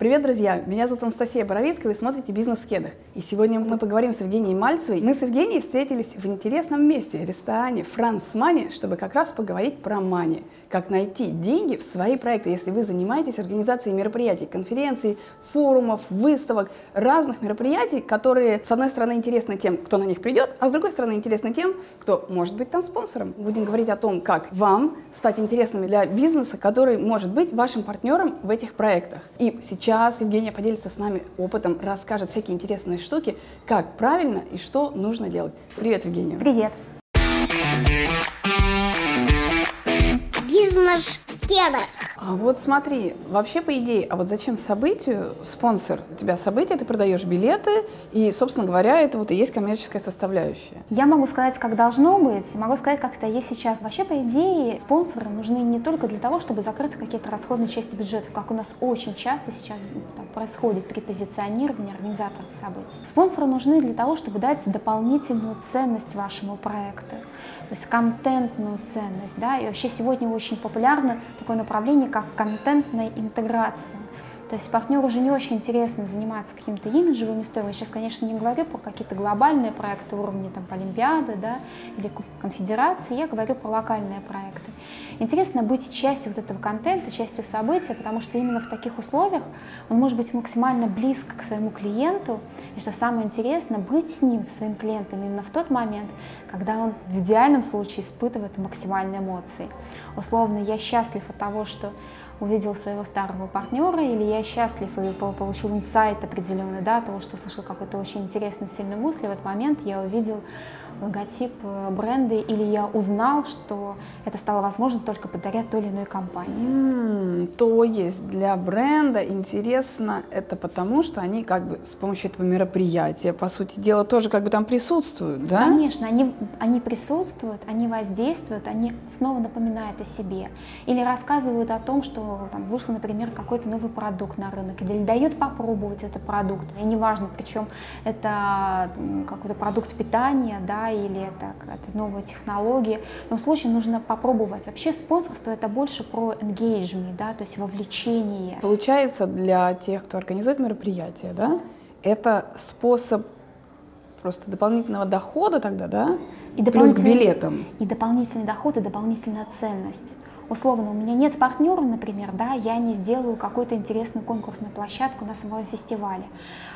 Привет, друзья! Меня зовут Анастасия Боровицкая, вы смотрите «Бизнес в кедах». И сегодня мы поговорим с Евгенией Мальцевой. Мы с Евгенией встретились в интересном месте, ресторане «Франц Мани», чтобы как раз поговорить про мани. Как найти деньги в свои проекты, если вы занимаетесь организацией мероприятий, конференций, форумов, выставок, разных мероприятий, которые, с одной стороны, интересны тем, кто на них придет, а с другой стороны, интересны тем, кто может быть там спонсором. Будем говорить о том, как вам стать интересными для бизнеса, который может быть вашим партнером в этих проектах. И сейчас Сейчас Евгения поделится с нами опытом, расскажет всякие интересные штуки, как правильно и что нужно делать. Привет, Евгения. Привет. Бизнес Кеда. А вот смотри, вообще по идее, а вот зачем событию спонсор? У тебя событие, ты продаешь билеты, и, собственно говоря, это вот и есть коммерческая составляющая. Я могу сказать, как должно быть, могу сказать, как это есть сейчас. Вообще, по идее, спонсоры нужны не только для того, чтобы закрыть какие-то расходные части бюджета, как у нас очень часто сейчас там, происходит при позиционировании организаторов событий. Спонсоры нужны для того, чтобы дать дополнительную ценность вашему проекту, то есть контентную ценность. Да? И вообще сегодня очень популярно такое направление, как контентная интеграция. То есть партнеру уже не очень интересно заниматься какими-то имиджевыми историями. Сейчас, конечно, не говорю про какие-то глобальные проекты уровня там, Олимпиады да, или Конфедерации, я говорю про локальные проекты. Интересно быть частью вот этого контента, частью события, потому что именно в таких условиях он может быть максимально близко к своему клиенту, и что самое интересное, быть с ним, со своим клиентом именно в тот момент, когда он в идеальном случае испытывает максимальные эмоции. Условно, я счастлив от того, что увидел своего старого партнера, или я счастлив и получил инсайт определенный, да, того, что услышал какую-то очень интересную, сильную мысль, и в этот момент я увидел логотип э, бренда, или я узнал, что это стало возможно только благодаря той или иной компании. Mm, то есть для бренда интересно это потому, что они как бы с помощью этого мероприятия, по сути дела, тоже как бы там присутствуют, да? Конечно, они, они присутствуют, они воздействуют, они снова напоминают о себе. Или рассказывают о том, что там вышел, например, какой-то новый продукт на рынок, или дают попробовать этот продукт. И неважно, причем это какой-то продукт питания, да, или это какая-то новая технология. В любом случае нужно попробовать. Вообще спонсорство это больше про engagement, да, то есть вовлечение. Получается, для тех, кто организует мероприятие, да, это способ просто дополнительного дохода тогда, да? И Плюс к билетам. И дополнительный доход, и дополнительная ценность условно, у меня нет партнера, например, да, я не сделаю какую-то интересную конкурсную площадку на своем фестивале.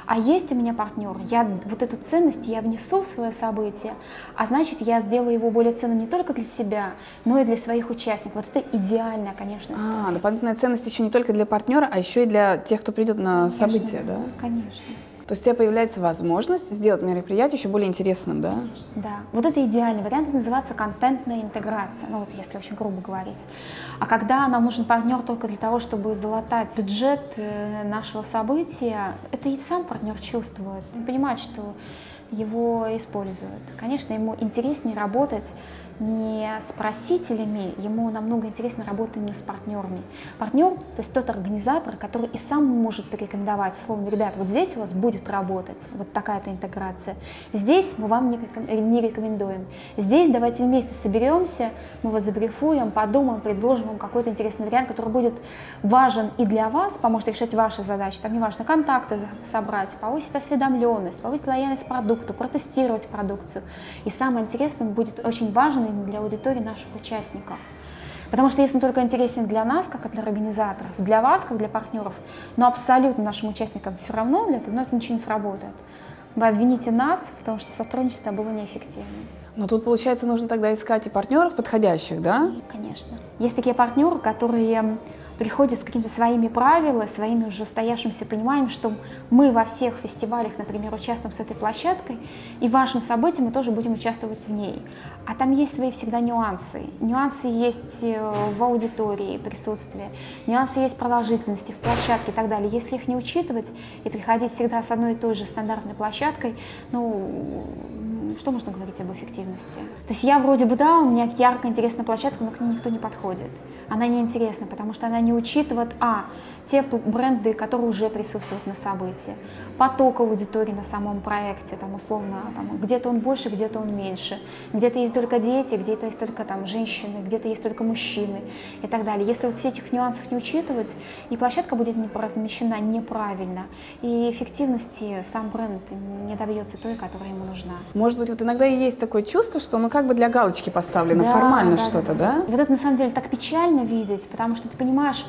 А есть у меня партнер, я вот эту ценность я внесу в свое событие, а значит, я сделаю его более ценным не только для себя, но и для своих участников. Вот это идеальная, конечно, история. А, дополнительная ценность еще не только для партнера, а еще и для тех, кто придет на конечно, событие, да? Конечно. То есть у тебя появляется возможность сделать мероприятие еще более интересным, да? Да. Вот это идеальный вариант, это называется контентная интеграция, ну вот если очень грубо говорить. А когда нам нужен партнер только для того, чтобы залатать бюджет э, нашего события, это и сам партнер чувствует, понимает, что его используют. Конечно, ему интереснее работать не с просителями, ему намного интереснее работать именно с партнерами. Партнер, то есть тот организатор, который и сам может порекомендовать, условно, ребят, вот здесь у вас будет работать вот такая-то интеграция, здесь мы вам не, не рекомендуем, здесь давайте вместе соберемся, мы вас забрифуем, подумаем, предложим вам какой-то интересный вариант, который будет важен и для вас, поможет решать ваши задачи, там неважно, контакты собрать, повысить осведомленность, повысить лояльность продукту, протестировать продукцию. И самое интересное, он будет очень важен важный для аудитории наших участников. Потому что если он только интересен для нас, как для организаторов, для вас, как для партнеров, но абсолютно нашим участникам все равно для этого, но это ничего не сработает. Вы обвините нас в том, что сотрудничество было неэффективным. Но тут, получается, нужно тогда искать и партнеров подходящих, да? Конечно. Есть такие партнеры, которые приходит с какими-то своими правилами, своими уже устоявшимся пониманием, что мы во всех фестивалях, например, участвуем с этой площадкой, и в вашем событии мы тоже будем участвовать в ней. А там есть свои всегда нюансы. Нюансы есть э, в аудитории присутствия, нюансы есть в продолжительности, в площадке и так далее. Если их не учитывать и приходить всегда с одной и той же стандартной площадкой, ну, что можно говорить об эффективности? То есть я вроде бы, да, у меня яркая, интересная площадка, но к ней никто не подходит. Она неинтересна, потому что она не учитывает, а, те бренды, которые уже присутствуют на событии, поток аудитории на самом проекте, там условно, там, где-то он больше, где-то он меньше, где-то есть только дети, где-то есть только там женщины, где-то есть только мужчины и так далее. Если вот все этих нюансов не учитывать, и площадка будет размещена неправильно, и эффективности сам бренд не добьется той, которая ему нужна. Может быть, вот иногда и есть такое чувство, что ну как бы для галочки поставлено, да, формально да, что-то, да, да? да? Вот это на самом деле так печально видеть, потому что ты понимаешь,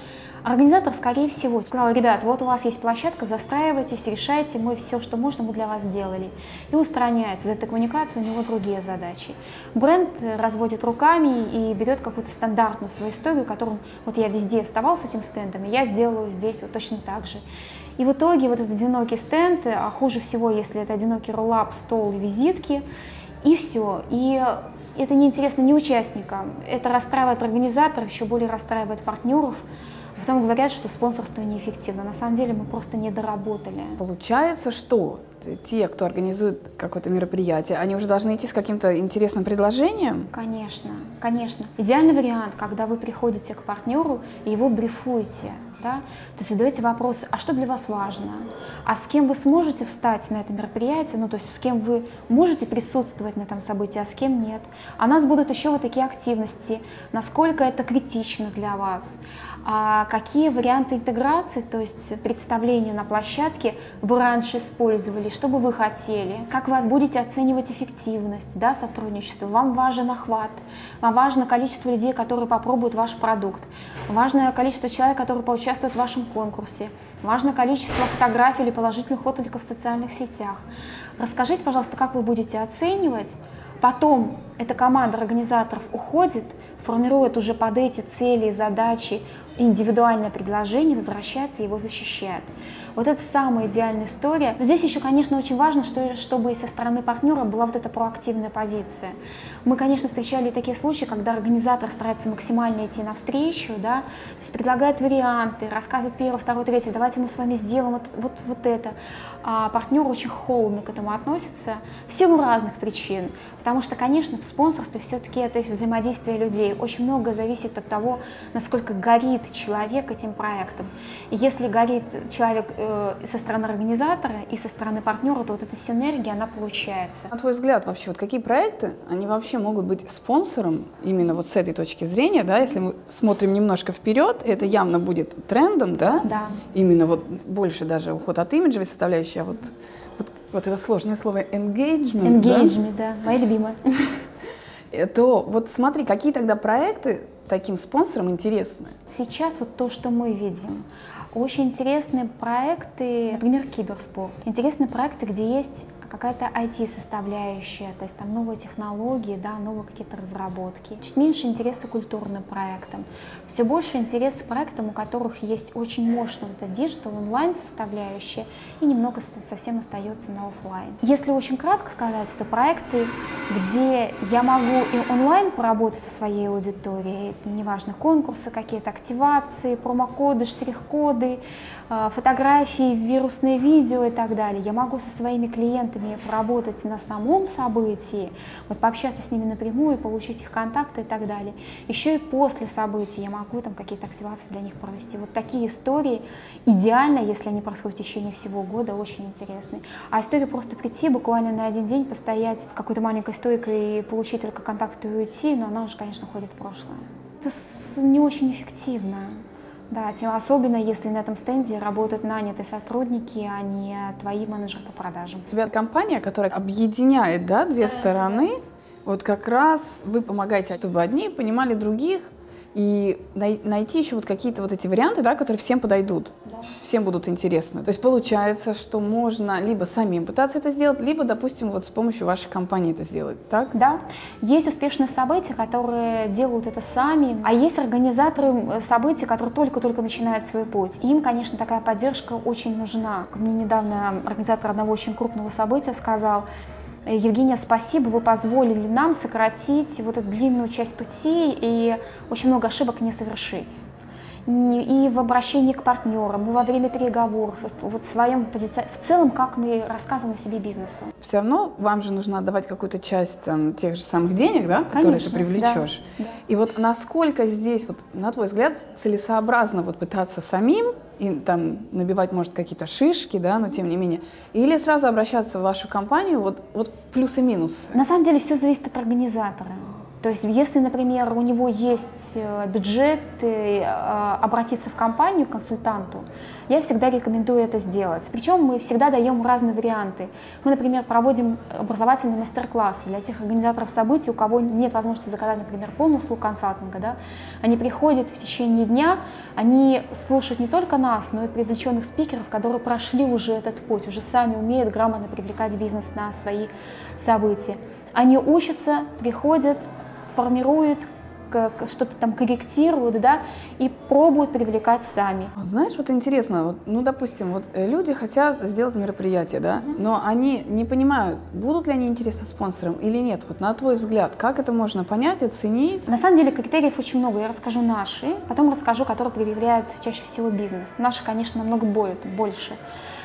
Организатор, скорее всего, сказал, ребят, вот у вас есть площадка, застраивайтесь, решайте, мы все, что можно, мы для вас сделали. И устраняется. За эту коммуникацию у него другие задачи. Бренд разводит руками и берет какую-то стандартную свою историю, которую вот я везде вставал с этим стендом, и я сделаю здесь вот точно так же. И в итоге вот этот одинокий стенд, а хуже всего, если это одинокий роллап, стол и визитки, и все. И это неинтересно ни участникам, это расстраивает организаторов, еще более расстраивает партнеров, Потом говорят, что спонсорство неэффективно. На самом деле мы просто не доработали. Получается, что те, кто организует какое-то мероприятие, они уже должны идти с каким-то интересным предложением? Конечно, конечно. Идеальный вариант, когда вы приходите к партнеру и его брифуете да? То есть задаете вопрос, а что для вас важно? А с кем вы сможете встать на это мероприятие? Ну, то есть с кем вы можете присутствовать на этом событии, а с кем нет? А у нас будут еще вот такие активности. Насколько это критично для вас? А какие варианты интеграции, то есть представления на площадке вы раньше использовали, что бы вы хотели, как вы будете оценивать эффективность да, сотрудничества, вам важен охват, вам важно количество людей, которые попробуют ваш продукт, важное количество человек, которые поучаствуют в вашем конкурсе, важно количество фотографий или положительных откликов в социальных сетях. Расскажите, пожалуйста, как вы будете оценивать, потом эта команда организаторов уходит, формирует уже под эти цели и задачи индивидуальное предложение, возвращается и его защищает. Вот это самая идеальная история. Но здесь еще, конечно, очень важно, что, чтобы со стороны партнера была вот эта проактивная позиция. Мы, конечно, встречали такие случаи, когда организатор старается максимально идти навстречу, да, то есть предлагает варианты, рассказывает первое, второе, третье, давайте мы с вами сделаем вот, вот, вот это. А партнер очень холодно к этому относится в силу разных причин. Потому что, конечно, в спонсорстве все-таки это взаимодействие людей. Очень много зависит от того, насколько горит человек этим проектом. И если горит человек э, со стороны организатора и со стороны партнера, то вот эта синергия, она получается. На твой взгляд, вообще, вот какие проекты, они вообще могут быть спонсором именно вот с этой точки зрения, да, если мы смотрим немножко вперед, это явно будет трендом, да? Да. Именно вот больше даже уход от имиджевой составляющей, а вот вот это сложное слово engagement. Engagement, да, да моя любимая. То вот смотри, какие тогда проекты таким спонсорам интересны? Сейчас вот то, что мы видим, очень интересные проекты, например, киберспорт. Интересные проекты, где есть какая-то IT-составляющая, то есть там новые технологии, да, новые какие-то разработки. Чуть меньше интереса культурным проектам. Все больше интереса проектам, у которых есть очень мощная вот эта digital онлайн составляющая и немного совсем остается на офлайн. Если очень кратко сказать, то проекты, где я могу и онлайн поработать со своей аудиторией, неважно, конкурсы какие-то, активации, промокоды, штрих-коды, фотографии, вирусные видео и так далее. Я могу со своими клиентами поработать на самом событии, вот пообщаться с ними напрямую, получить их контакты и так далее. Еще и после события я могу там какие-то активации для них провести. Вот такие истории идеально, если они происходят в течение всего года, очень интересные. А история просто прийти буквально на один день, постоять с какой-то маленькой стойкой и получить только контакты и уйти, но она уже, конечно, ходит в прошлое. Это не очень эффективно. Да, тем особенно если на этом стенде работают нанятые сотрудники, а не твои менеджеры по продажам. У тебя компания, которая объединяет да, две да, стороны, да. вот как раз вы помогаете, чтобы одни понимали других, и най- найти еще вот какие-то вот эти варианты, да, которые всем подойдут, да. всем будут интересны. То есть получается, что можно либо самим пытаться это сделать, либо, допустим, вот с помощью вашей компании это сделать, так? Да. Есть успешные события, которые делают это сами, а есть организаторы событий, которые только-только начинают свой путь. Им, конечно, такая поддержка очень нужна. Мне недавно организатор одного очень крупного события сказал, Евгения, спасибо, вы позволили нам сократить вот эту длинную часть пути и очень много ошибок не совершить. И в обращении к партнерам, и во время переговоров, и вот в своем позиции, в целом, как мы рассказываем о себе бизнесу. Все равно вам же нужно отдавать какую-то часть там, тех же самых денег, да, которые Конечно, ты привлечешь. Да, да. И вот насколько здесь, вот, на твой взгляд, целесообразно вот пытаться самим и там набивать, может, какие-то шишки, да, но тем не менее, или сразу обращаться в вашу компанию вот, вот в плюс и минус? На самом деле все зависит от организатора. То есть, если, например, у него есть э, бюджет э, обратиться в компанию, консультанту, я всегда рекомендую это сделать. Причем мы всегда даем разные варианты. Мы, например, проводим образовательные мастер-классы для тех организаторов событий, у кого нет возможности заказать, например, полную услугу консалтинга. Да? Они приходят в течение дня, они слушают не только нас, но и привлеченных спикеров, которые прошли уже этот путь, уже сами умеют грамотно привлекать бизнес на свои события. Они учатся, приходят, формируют, что-то там корректируют, да, и пробуют привлекать сами. Знаешь, вот интересно, вот, ну, допустим, вот э, люди хотят сделать мероприятие, да, mm-hmm. но они не понимают, будут ли они интересны спонсорам или нет. Вот на твой взгляд, как это можно понять, оценить? На самом деле критериев очень много. Я расскажу наши, потом расскажу, которые предъявляет чаще всего бизнес. Наши, конечно, намного больше.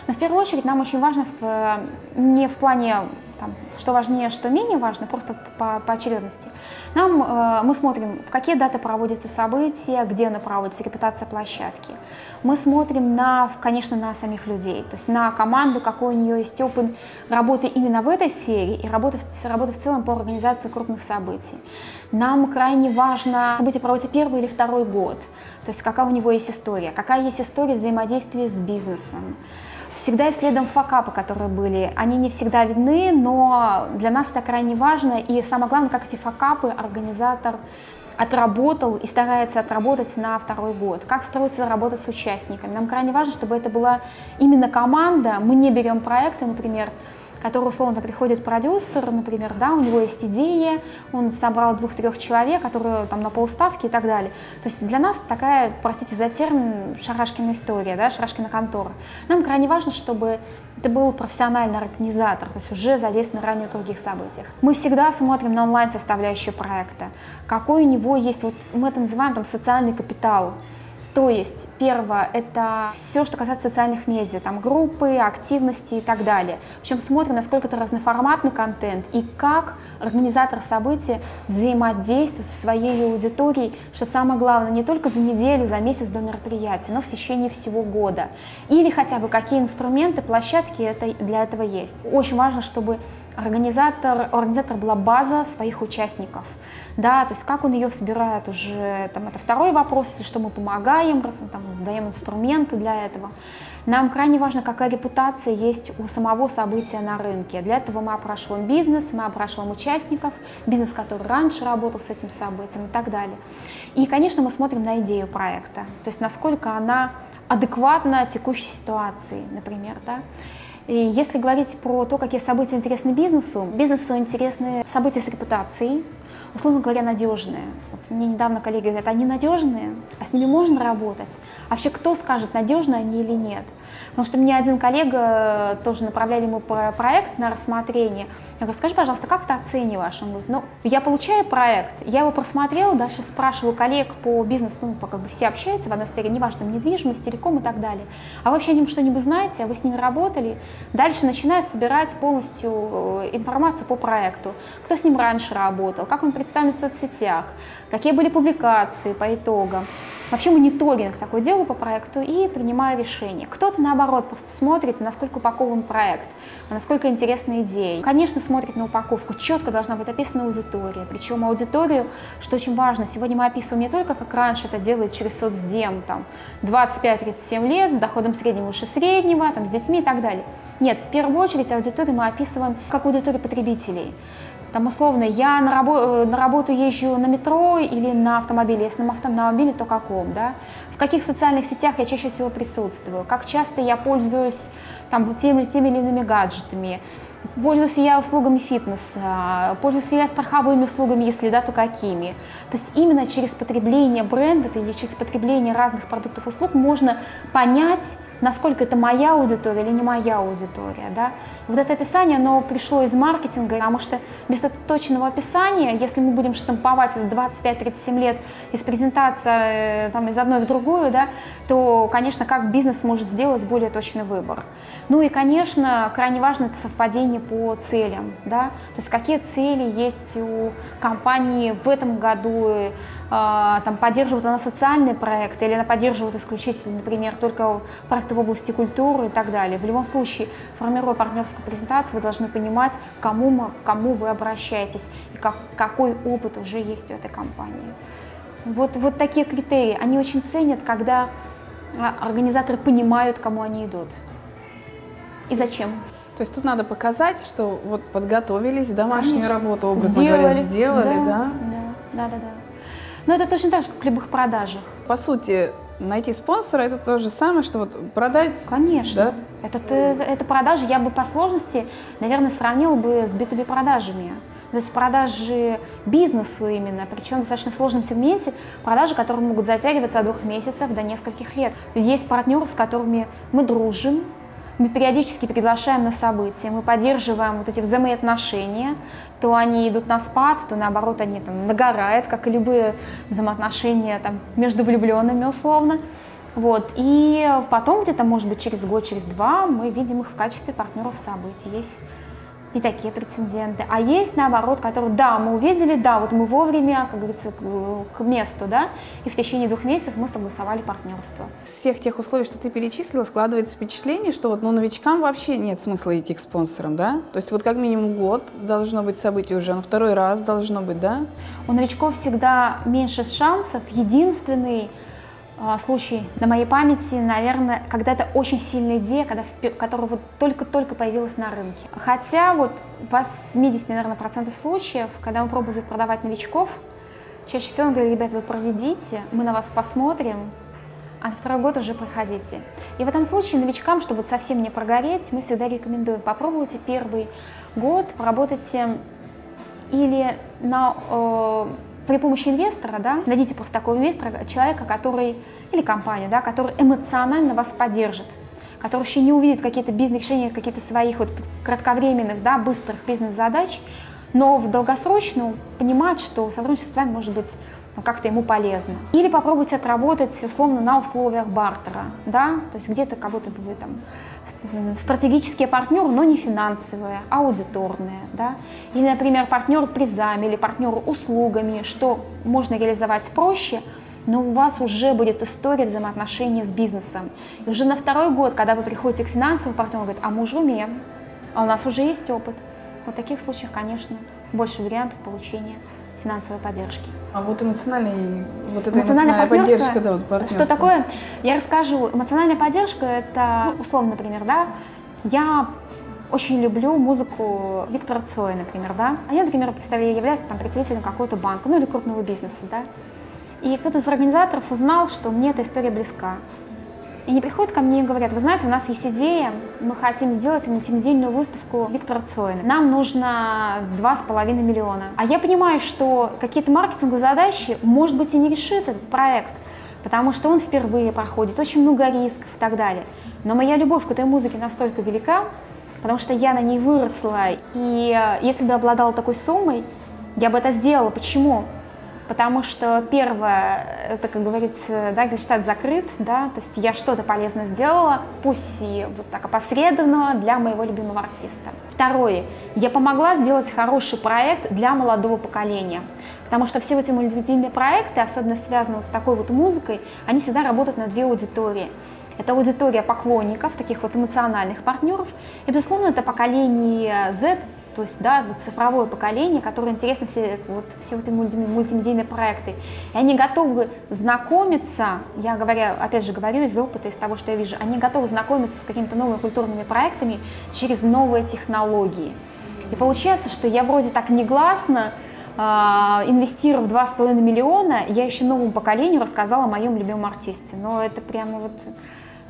Но в первую очередь нам очень важно в, э, не в плане там, что важнее, что менее важно, просто по, по очередности. Нам, э, мы смотрим, в какие даты проводятся события, где она проводится, репутация площадки. Мы смотрим на, конечно, на самих людей, то есть на команду, какой у нее есть опыт работы именно в этой сфере и работы, работы в целом по организации крупных событий. Нам крайне важно, событие проводится первый или второй год, то есть какая у него есть история, какая есть история взаимодействия с бизнесом, Всегда исследуем факапы, которые были. Они не всегда видны, но для нас это крайне важно. И самое главное, как эти факапы организатор отработал и старается отработать на второй год. Как строится работа с участниками. Нам крайне важно, чтобы это была именно команда. Мы не берем проекты, например, который условно приходит продюсер, например, да, у него есть идея, он собрал двух-трех человек, которые там на полставки и так далее. То есть для нас такая, простите за термин, шарашкина история, да, шарашкина контора. Нам крайне важно, чтобы это был профессиональный организатор, то есть уже задействован ранее в других событиях. Мы всегда смотрим на онлайн-составляющую проекта, какой у него есть, вот мы это называем там социальный капитал, то есть, первое, это все, что касается социальных медиа, там группы, активности и так далее. Причем смотрим, насколько это разноформатный контент и как организатор события взаимодействует со своей аудиторией, что самое главное, не только за неделю, за месяц до мероприятия, но в течение всего года. Или хотя бы какие инструменты, площадки это, для этого есть. Очень важно, чтобы организатор, у организатора была база своих участников. Да, то есть как он ее собирает уже, там, это второй вопрос, если что мы помогаем, там, даем инструменты для этого. Нам крайне важно, какая репутация есть у самого события на рынке. Для этого мы опрашиваем бизнес, мы опрашиваем участников, бизнес, который раньше работал с этим событием и так далее. И, конечно, мы смотрим на идею проекта, то есть насколько она адекватна текущей ситуации, например, да. И если говорить про то, какие события интересны бизнесу, бизнесу интересны события с репутацией, условно говоря, надежные. Вот мне недавно коллеги говорят, они надежные, а с ними можно работать. А вообще кто скажет, надежны они или нет? Потому что мне один коллега тоже направляли ему проект на рассмотрение. Я говорю, скажи, пожалуйста, как ты оцениваешь? Он говорит, ну, я получаю проект, я его просмотрел, дальше спрашиваю коллег по бизнесу, ну, как бы все общаются в одной сфере, неважно, недвижимость, телеком и так далее. А вы вообще о нем что-нибудь знаете, а вы с ними работали? Дальше начинаю собирать полностью э, информацию по проекту. Кто с ним раньше работал, как он представлен в соцсетях, какие были публикации по итогам. Вообще мониторинг такой делаю по проекту и принимаю решение. Кто-то, наоборот, просто смотрит, насколько упакован проект, насколько интересна идея. Конечно, смотрит на упаковку. Четко должна быть описана аудитория. Причем аудиторию, что очень важно, сегодня мы описываем не только, как раньше это делают через соцдем, там, 25-37 лет, с доходом среднего выше среднего, там, с детьми и так далее. Нет, в первую очередь аудиторию мы описываем как аудиторию потребителей. Там условно, я на, рабо- э, на работу езжу на метро или на автомобиле. Если на автомобиле, то каком, да? В каких социальных сетях я чаще всего присутствую? Как часто я пользуюсь там, теми, теми или иными гаджетами? Пользуюсь я услугами фитнеса, пользуюсь я страховыми услугами, если да, то какими. То есть именно через потребление брендов или через потребление разных продуктов услуг можно понять, насколько это моя аудитория или не моя аудитория. Да? Вот это описание, оно пришло из маркетинга, потому что без точного описания, если мы будем штамповать 25-37 лет из презентации э, там, из одной в другую, да, то, конечно, как бизнес может сделать более точный выбор. Ну и, конечно, крайне важно это совпадение по целям, да, то есть какие цели есть у компании в этом году, а, там поддерживают она социальные проекты, или она поддерживает исключительно, например, только проекты в области культуры и так далее. В любом случае, формируя партнерскую презентацию, вы должны понимать, кому, мы, кому вы обращаетесь и как, какой опыт уже есть у этой компании. Вот, вот такие критерии. Они очень ценят, когда а, организаторы понимают, кому они идут и зачем. То есть тут надо показать, что вот подготовились, домашнюю Конечно. работу, образно сделали, говоря, сделали, да? Да, да, да, да. Но это точно так же, как в любых продажах. По сути, найти спонсора это то же самое, что вот продать. Конечно. Да? Это, это, это продажи, я бы по сложности, наверное, сравнила бы с B2B продажами. То есть продажи бизнесу именно, причем в достаточно сложном сегменте, продажи, которые могут затягиваться от двух месяцев до нескольких лет. Есть партнеры, с которыми мы дружим, мы периодически приглашаем на события, мы поддерживаем вот эти взаимоотношения, то они идут на спад, то наоборот они там нагорают, как и любые взаимоотношения там, между влюбленными условно. Вот. И потом где-то, может быть, через год, через два мы видим их в качестве партнеров событий. Есть и такие прецеденты. А есть наоборот, которые, да, мы увидели, да, вот мы вовремя, как говорится, к, месту, да, и в течение двух месяцев мы согласовали партнерство. С всех тех условий, что ты перечислила, складывается впечатление, что вот ну, новичкам вообще нет смысла идти к спонсорам, да? То есть вот как минимум год должно быть событие уже, на второй раз должно быть, да? У новичков всегда меньше шансов. Единственный случай на моей памяти, наверное, когда это очень сильная идея, когда, которая вот только-только появилась на рынке. Хотя вот в 80, наверное, процентов случаев, когда мы пробовали продавать новичков, чаще всего он говорит, ребят, вы проведите, мы на вас посмотрим, а на второй год уже приходите. И в этом случае новичкам, чтобы совсем не прогореть, мы всегда рекомендуем, попробуйте первый год, поработайте или на э, при помощи инвестора, да, найдите просто такого инвестора, человека, который, или компанию, да, который эмоционально вас поддержит, который еще не увидит какие-то бизнес-решения, какие-то своих вот кратковременных, да, быстрых бизнес-задач, но в долгосрочную понимать, что сотрудничество с вами может быть ну, как-то ему полезно. Или попробуйте отработать условно на условиях бартера, да, то есть где-то кого-то вы там стратегические партнеры, но не финансовые, а аудиторные, да, или, например, партнер призами или партнер услугами, что можно реализовать проще, но у вас уже будет история взаимоотношений с бизнесом. И уже на второй год, когда вы приходите к финансовому партнеру, говорит, а мы уже умеем, а у нас уже есть опыт. Вот в таких случаях, конечно, больше вариантов получения финансовой поддержки. А вот эмоциональный, вот эта эмоциональная, поддержка, да, вот партнерство. Что такое? Я расскажу. Эмоциональная поддержка – это, условно, например, да, я очень люблю музыку Виктора Цоя, например, да, а я, например, представляю, являюсь там представителем какого-то банка, ну или крупного бизнеса, да, и кто-то из организаторов узнал, что мне эта история близка. И они приходят ко мне и говорят, вы знаете, у нас есть идея, мы хотим сделать мультимедийную выставку Виктора Цоина. Нам нужно 2,5 миллиона. А я понимаю, что какие-то маркетинговые задачи, может быть, и не решит этот проект, потому что он впервые проходит, очень много рисков и так далее. Но моя любовь к этой музыке настолько велика, потому что я на ней выросла, и э, если бы обладала такой суммой, я бы это сделала. Почему? Потому что первое, это, как говорится, да, Гельштадт закрыт, да, то есть я что-то полезно сделала, пусть и вот так опосредованно для моего любимого артиста. Второе, я помогла сделать хороший проект для молодого поколения. Потому что все эти мультимедийные проекты, особенно связанные с такой вот музыкой, они всегда работают на две аудитории. Это аудитория поклонников, таких вот эмоциональных партнеров. И, безусловно, это поколение Z, то есть, да, вот цифровое поколение, которое интересно все, вот, все эти мультимедийные проекты. И они готовы знакомиться, я говоря, опять же говорю из опыта, из того, что я вижу, они готовы знакомиться с какими-то новыми культурными проектами через новые технологии. И получается, что я вроде так негласно, э, инвестировав 2,5 миллиона, я еще новому поколению рассказала о моем любимом артисте. Но это прямо вот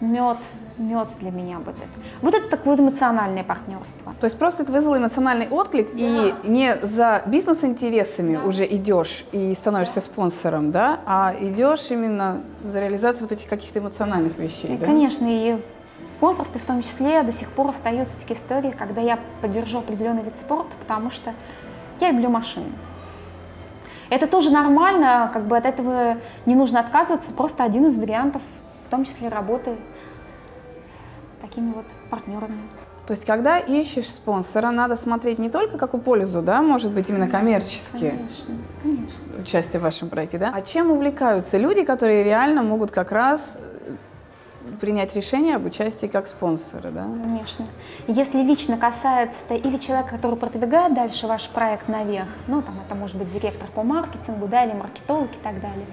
мед, мед для меня будет. Вот это такое эмоциональное партнерство. То есть просто это вызвало эмоциональный отклик, да. и не за бизнес-интересами да. уже идешь и становишься да. спонсором, да, а идешь именно за реализацией вот этих каких-то эмоциональных вещей. И, да? Конечно, и в спонсорстве в том числе до сих пор остаются такие истории, когда я поддержу определенный вид спорта, потому что я люблю машины. Это тоже нормально, как бы от этого не нужно отказываться, просто один из вариантов, в том числе работы такими вот партнерами. То есть, когда ищешь спонсора, надо смотреть не только какую пользу, да, может быть, именно коммерчески Конечно, конечно. участие в вашем проекте, да, а чем увлекаются люди, которые реально могут как раз э, принять решение об участии как спонсоры, да? Конечно. Если лично касается или человека, который продвигает дальше ваш проект наверх, ну, там это может быть директор по маркетингу, да, или маркетолог и так далее.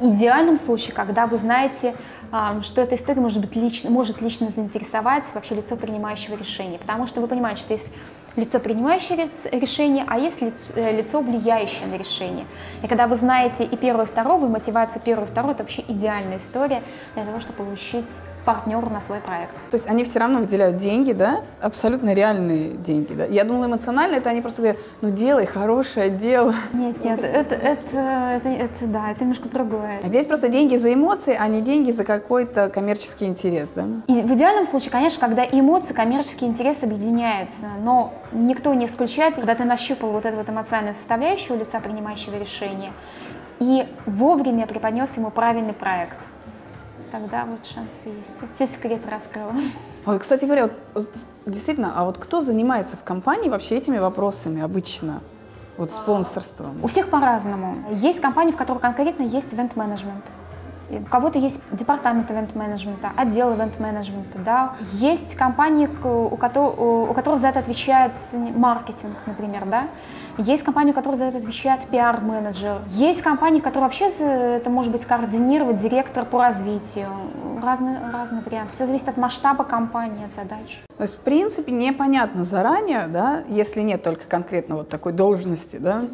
Идеальном случае, когда вы знаете, а, что эта история может, быть лично, может лично заинтересовать вообще лицо принимающего решения, потому что вы понимаете, что есть лицо, принимающее решение, а есть лицо, э, лицо, влияющее на решение. И когда вы знаете и первое, и второе, и мотивацию первого и второго, это вообще идеальная история для того, чтобы получить партнеру на свой проект. То есть они все равно выделяют деньги, да? Абсолютно реальные деньги, да? Я думала, эмоционально это они просто говорят, ну делай хорошее дело. Нет, нет, это, это, это, это да, это немножко другое. А здесь просто деньги за эмоции, а не деньги за какой-то коммерческий интерес, да? И в идеальном случае, конечно, когда эмоции, коммерческий интерес объединяются, но никто не исключает, когда ты нащупал вот эту вот эмоциональную составляющую лица, принимающего решения, и вовремя преподнес ему правильный проект, тогда вот шансы есть. Все секреты раскрыла. Вот, кстати говоря, вот, вот, действительно, а вот кто занимается в компании вообще этими вопросами обычно? Вот спонсорством. У всех по-разному. Есть компании, в которых конкретно есть ивент-менеджмент. У кого-то есть департамент ивент-менеджмента, отдел ивент-менеджмента, да. Есть компании, у которых, у которых за это отвечает маркетинг, например, да. Есть компании, у которых за это отвечает пиар-менеджер. Есть компании, которые вообще это может быть координировать директор по развитию. Разные, разные варианты. Все зависит от масштаба компании, от задач. То есть, в принципе, непонятно заранее, да, если нет только конкретно вот такой должности, да,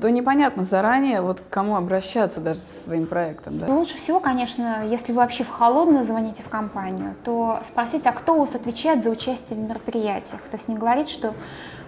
то непонятно заранее, вот к кому обращаться даже со своим проектом. Да? Лучше всего, конечно, если вы вообще в холодную звоните в компанию, то спросить, а кто у вас отвечает за участие в мероприятиях. То есть не говорить, что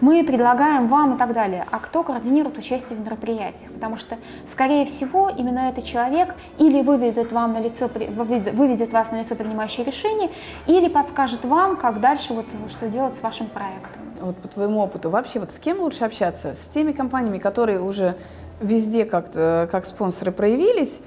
мы предлагаем вам и так далее, а кто координирует участие в мероприятиях. Потому что, скорее всего, именно этот человек или выведет, вам на лицо, выведет вас на лицо принимающее решение, или подскажет вам, как дальше, вот, что делать с вашим проектом вот по твоему опыту, вообще вот с кем лучше общаться? С теми компаниями, которые уже везде как-то как спонсоры проявились,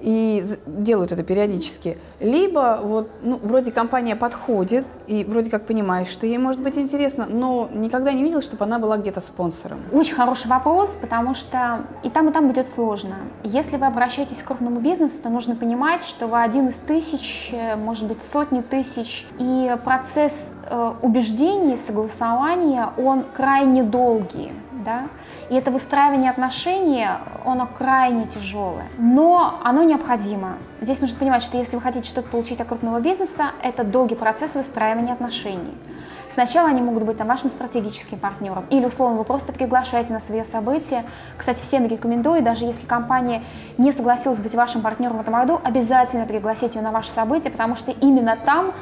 и делают это периодически. Либо вот, ну, вроде компания подходит, и вроде как понимаешь, что ей может быть интересно, но никогда не видел, чтобы она была где-то спонсором. Очень хороший вопрос, потому что и там, и там будет сложно. Если вы обращаетесь к крупному бизнесу, то нужно понимать, что вы один из тысяч, э, может быть, сотни тысяч, и процесс э, убеждений, согласования, он крайне долгий. Да? И это выстраивание отношений, оно крайне тяжелое, но оно необходимо. Здесь нужно понимать, что если вы хотите что-то получить от крупного бизнеса, это долгий процесс выстраивания отношений. Сначала они могут быть там, вашим стратегическим партнером, или условно вы просто приглашаете на свое событие. Кстати, всем рекомендую, даже если компания не согласилась быть вашим партнером в этом году, обязательно пригласите ее на ваше событие, потому что именно там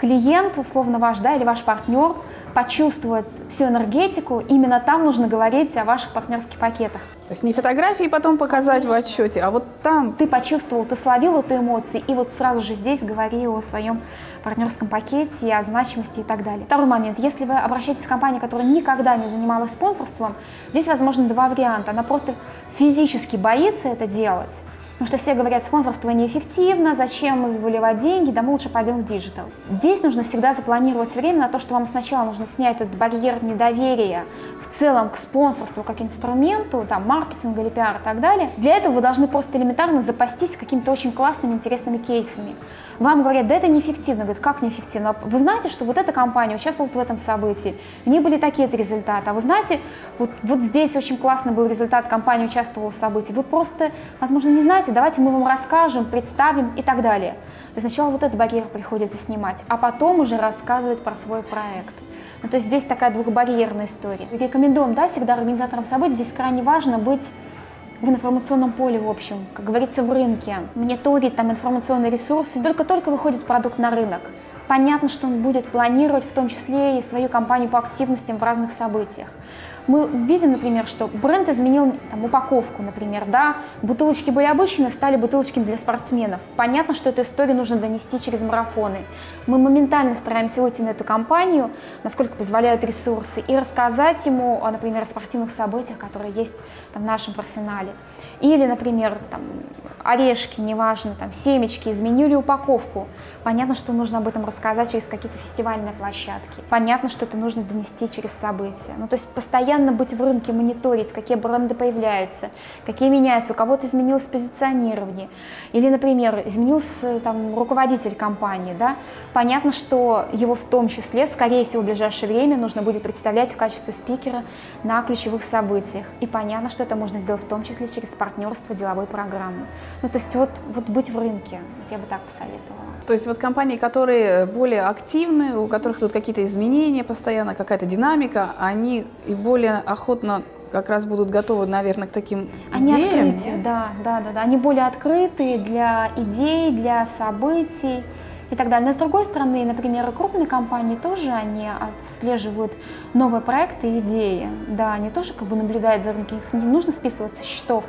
клиент, условно ваш, да, или ваш партнер почувствует всю энергетику, именно там нужно говорить о ваших партнерских пакетах. То есть не фотографии потом показать Конечно. в отчете, а вот там. Ты почувствовал, ты словил эту эмоцию, и вот сразу же здесь говори о своем партнерском пакете, о значимости и так далее. Второй момент. Если вы обращаетесь к компании, которая никогда не занималась спонсорством, здесь возможно два варианта. Она просто физически боится это делать, Потому что все говорят, спонсорство неэффективно, зачем выливать деньги, да мы лучше пойдем в digital. Здесь нужно всегда запланировать время на то, что вам сначала нужно снять этот барьер недоверия в целом к спонсорству как инструменту, там, маркетинг или пиар и так далее. Для этого вы должны просто элементарно запастись какими-то очень классными, интересными кейсами. Вам говорят, да это неэффективно. Говорят, как неэффективно? Вы знаете, что вот эта компания участвовала в этом событии, у них были такие-то результаты. А вы знаете, вот, вот здесь очень классный был результат, компания участвовала в событии. Вы просто, возможно, не знаете, давайте мы вам расскажем, представим и так далее. То есть сначала вот этот барьер приходится снимать, а потом уже рассказывать про свой проект. Ну, то есть здесь такая двухбарьерная история. Рекомендуем, да, всегда организаторам событий, здесь крайне важно быть в информационном поле, в общем, как говорится, в рынке, мониторить там информационные ресурсы. Только-только выходит продукт на рынок. Понятно, что он будет планировать в том числе и свою кампанию по активностям в разных событиях. Мы видим, например, что бренд изменил там, упаковку, например, да, бутылочки были обычные, стали бутылочками для спортсменов. Понятно, что эту историю нужно донести через марафоны. Мы моментально стараемся выйти на эту кампанию, насколько позволяют ресурсы, и рассказать ему, например, о спортивных событиях, которые есть там, в нашем арсенале. Или, например, там, орешки, неважно, там, семечки, изменили упаковку. Понятно, что нужно об этом рассказать через какие-то фестивальные площадки. Понятно, что это нужно донести через события. Ну, то есть постоянно быть в рынке, мониторить, какие бренды появляются, какие меняются, у кого-то изменилось позиционирование. Или, например, изменился там, руководитель компании. Да? Понятно, что его в том числе, скорее всего, в ближайшее время нужно будет представлять в качестве спикера на ключевых событиях. И понятно, что это можно сделать в том числе через партнерство деловой программы. Ну, то есть вот, вот быть в рынке, я бы так посоветовала. То есть вот компании, которые более активны, у которых тут какие-то изменения постоянно, какая-то динамика, они и более охотно как раз будут готовы, наверное, к таким Они идеям. открытые, да, да, да, да. Они более открытые для идей, для событий и так далее. Но с другой стороны, например, крупные компании тоже, они отслеживают новые проекты и идеи. Да, они тоже как бы наблюдают за рынком, их не нужно списывать со счетов,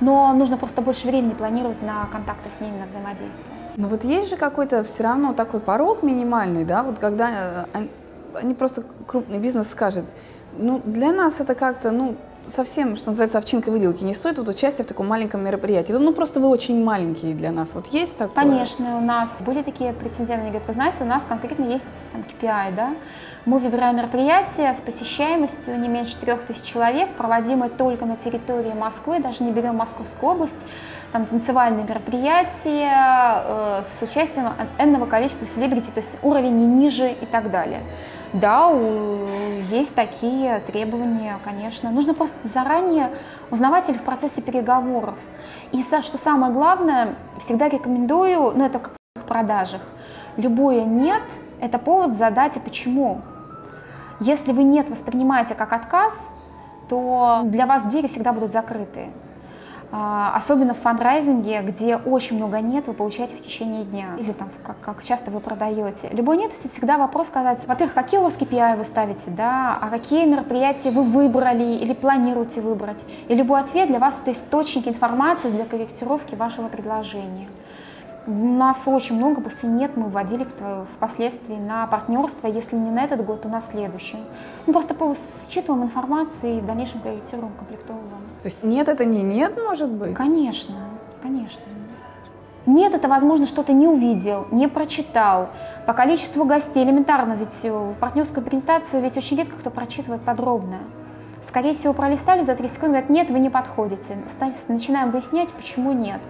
но нужно просто больше времени планировать на контакты с ними, на взаимодействие. Но вот есть же какой-то все равно такой порог минимальный, да, вот когда э, они просто крупный бизнес скажет, ну, для нас это как-то, ну, совсем, что называется, овчинка выделки не стоит вот участие в таком маленьком мероприятии. Ну, просто вы очень маленькие для нас. Вот есть такое? Конечно, у нас были такие прецеденты. Говорят, вы знаете, у нас конкретно есть там KPI, да? Мы выбираем мероприятие с посещаемостью не меньше трех тысяч человек, проводимое только на территории Москвы, даже не берем Московскую область, там танцевальные мероприятия э, с участием энного количества селебрити, то есть уровень не ниже и так далее. Да, есть такие требования, конечно. Нужно просто заранее узнавать или в процессе переговоров. И что самое главное, всегда рекомендую, ну это как в продажах, любое «нет» – это повод задать «и почему?». Если вы «нет» воспринимаете как отказ, то для вас двери всегда будут закрыты. А, особенно в фандрайзинге, где очень много нет, вы получаете в течение дня. Или там, как, как часто вы продаете. Любой нет, всегда вопрос сказать, во-первых, какие у вас KPI вы ставите, да, а какие мероприятия вы выбрали или планируете выбрать. И любой ответ для вас это источник информации для корректировки вашего предложения. У нас очень много после нет мы вводили впоследствии на партнерство, если не на этот год, то на следующий. Мы просто считываем информацию и в дальнейшем корректируем, комплектовываем. То есть нет, это не нет, может быть? Конечно, конечно. Нет, это, возможно, что-то не увидел, не прочитал. По количеству гостей элементарно, ведь в партнерскую презентацию ведь очень редко кто прочитывает подробно. Скорее всего, пролистали за 3 секунды, говорят, нет, вы не подходите. Начинаем выяснять, почему нет.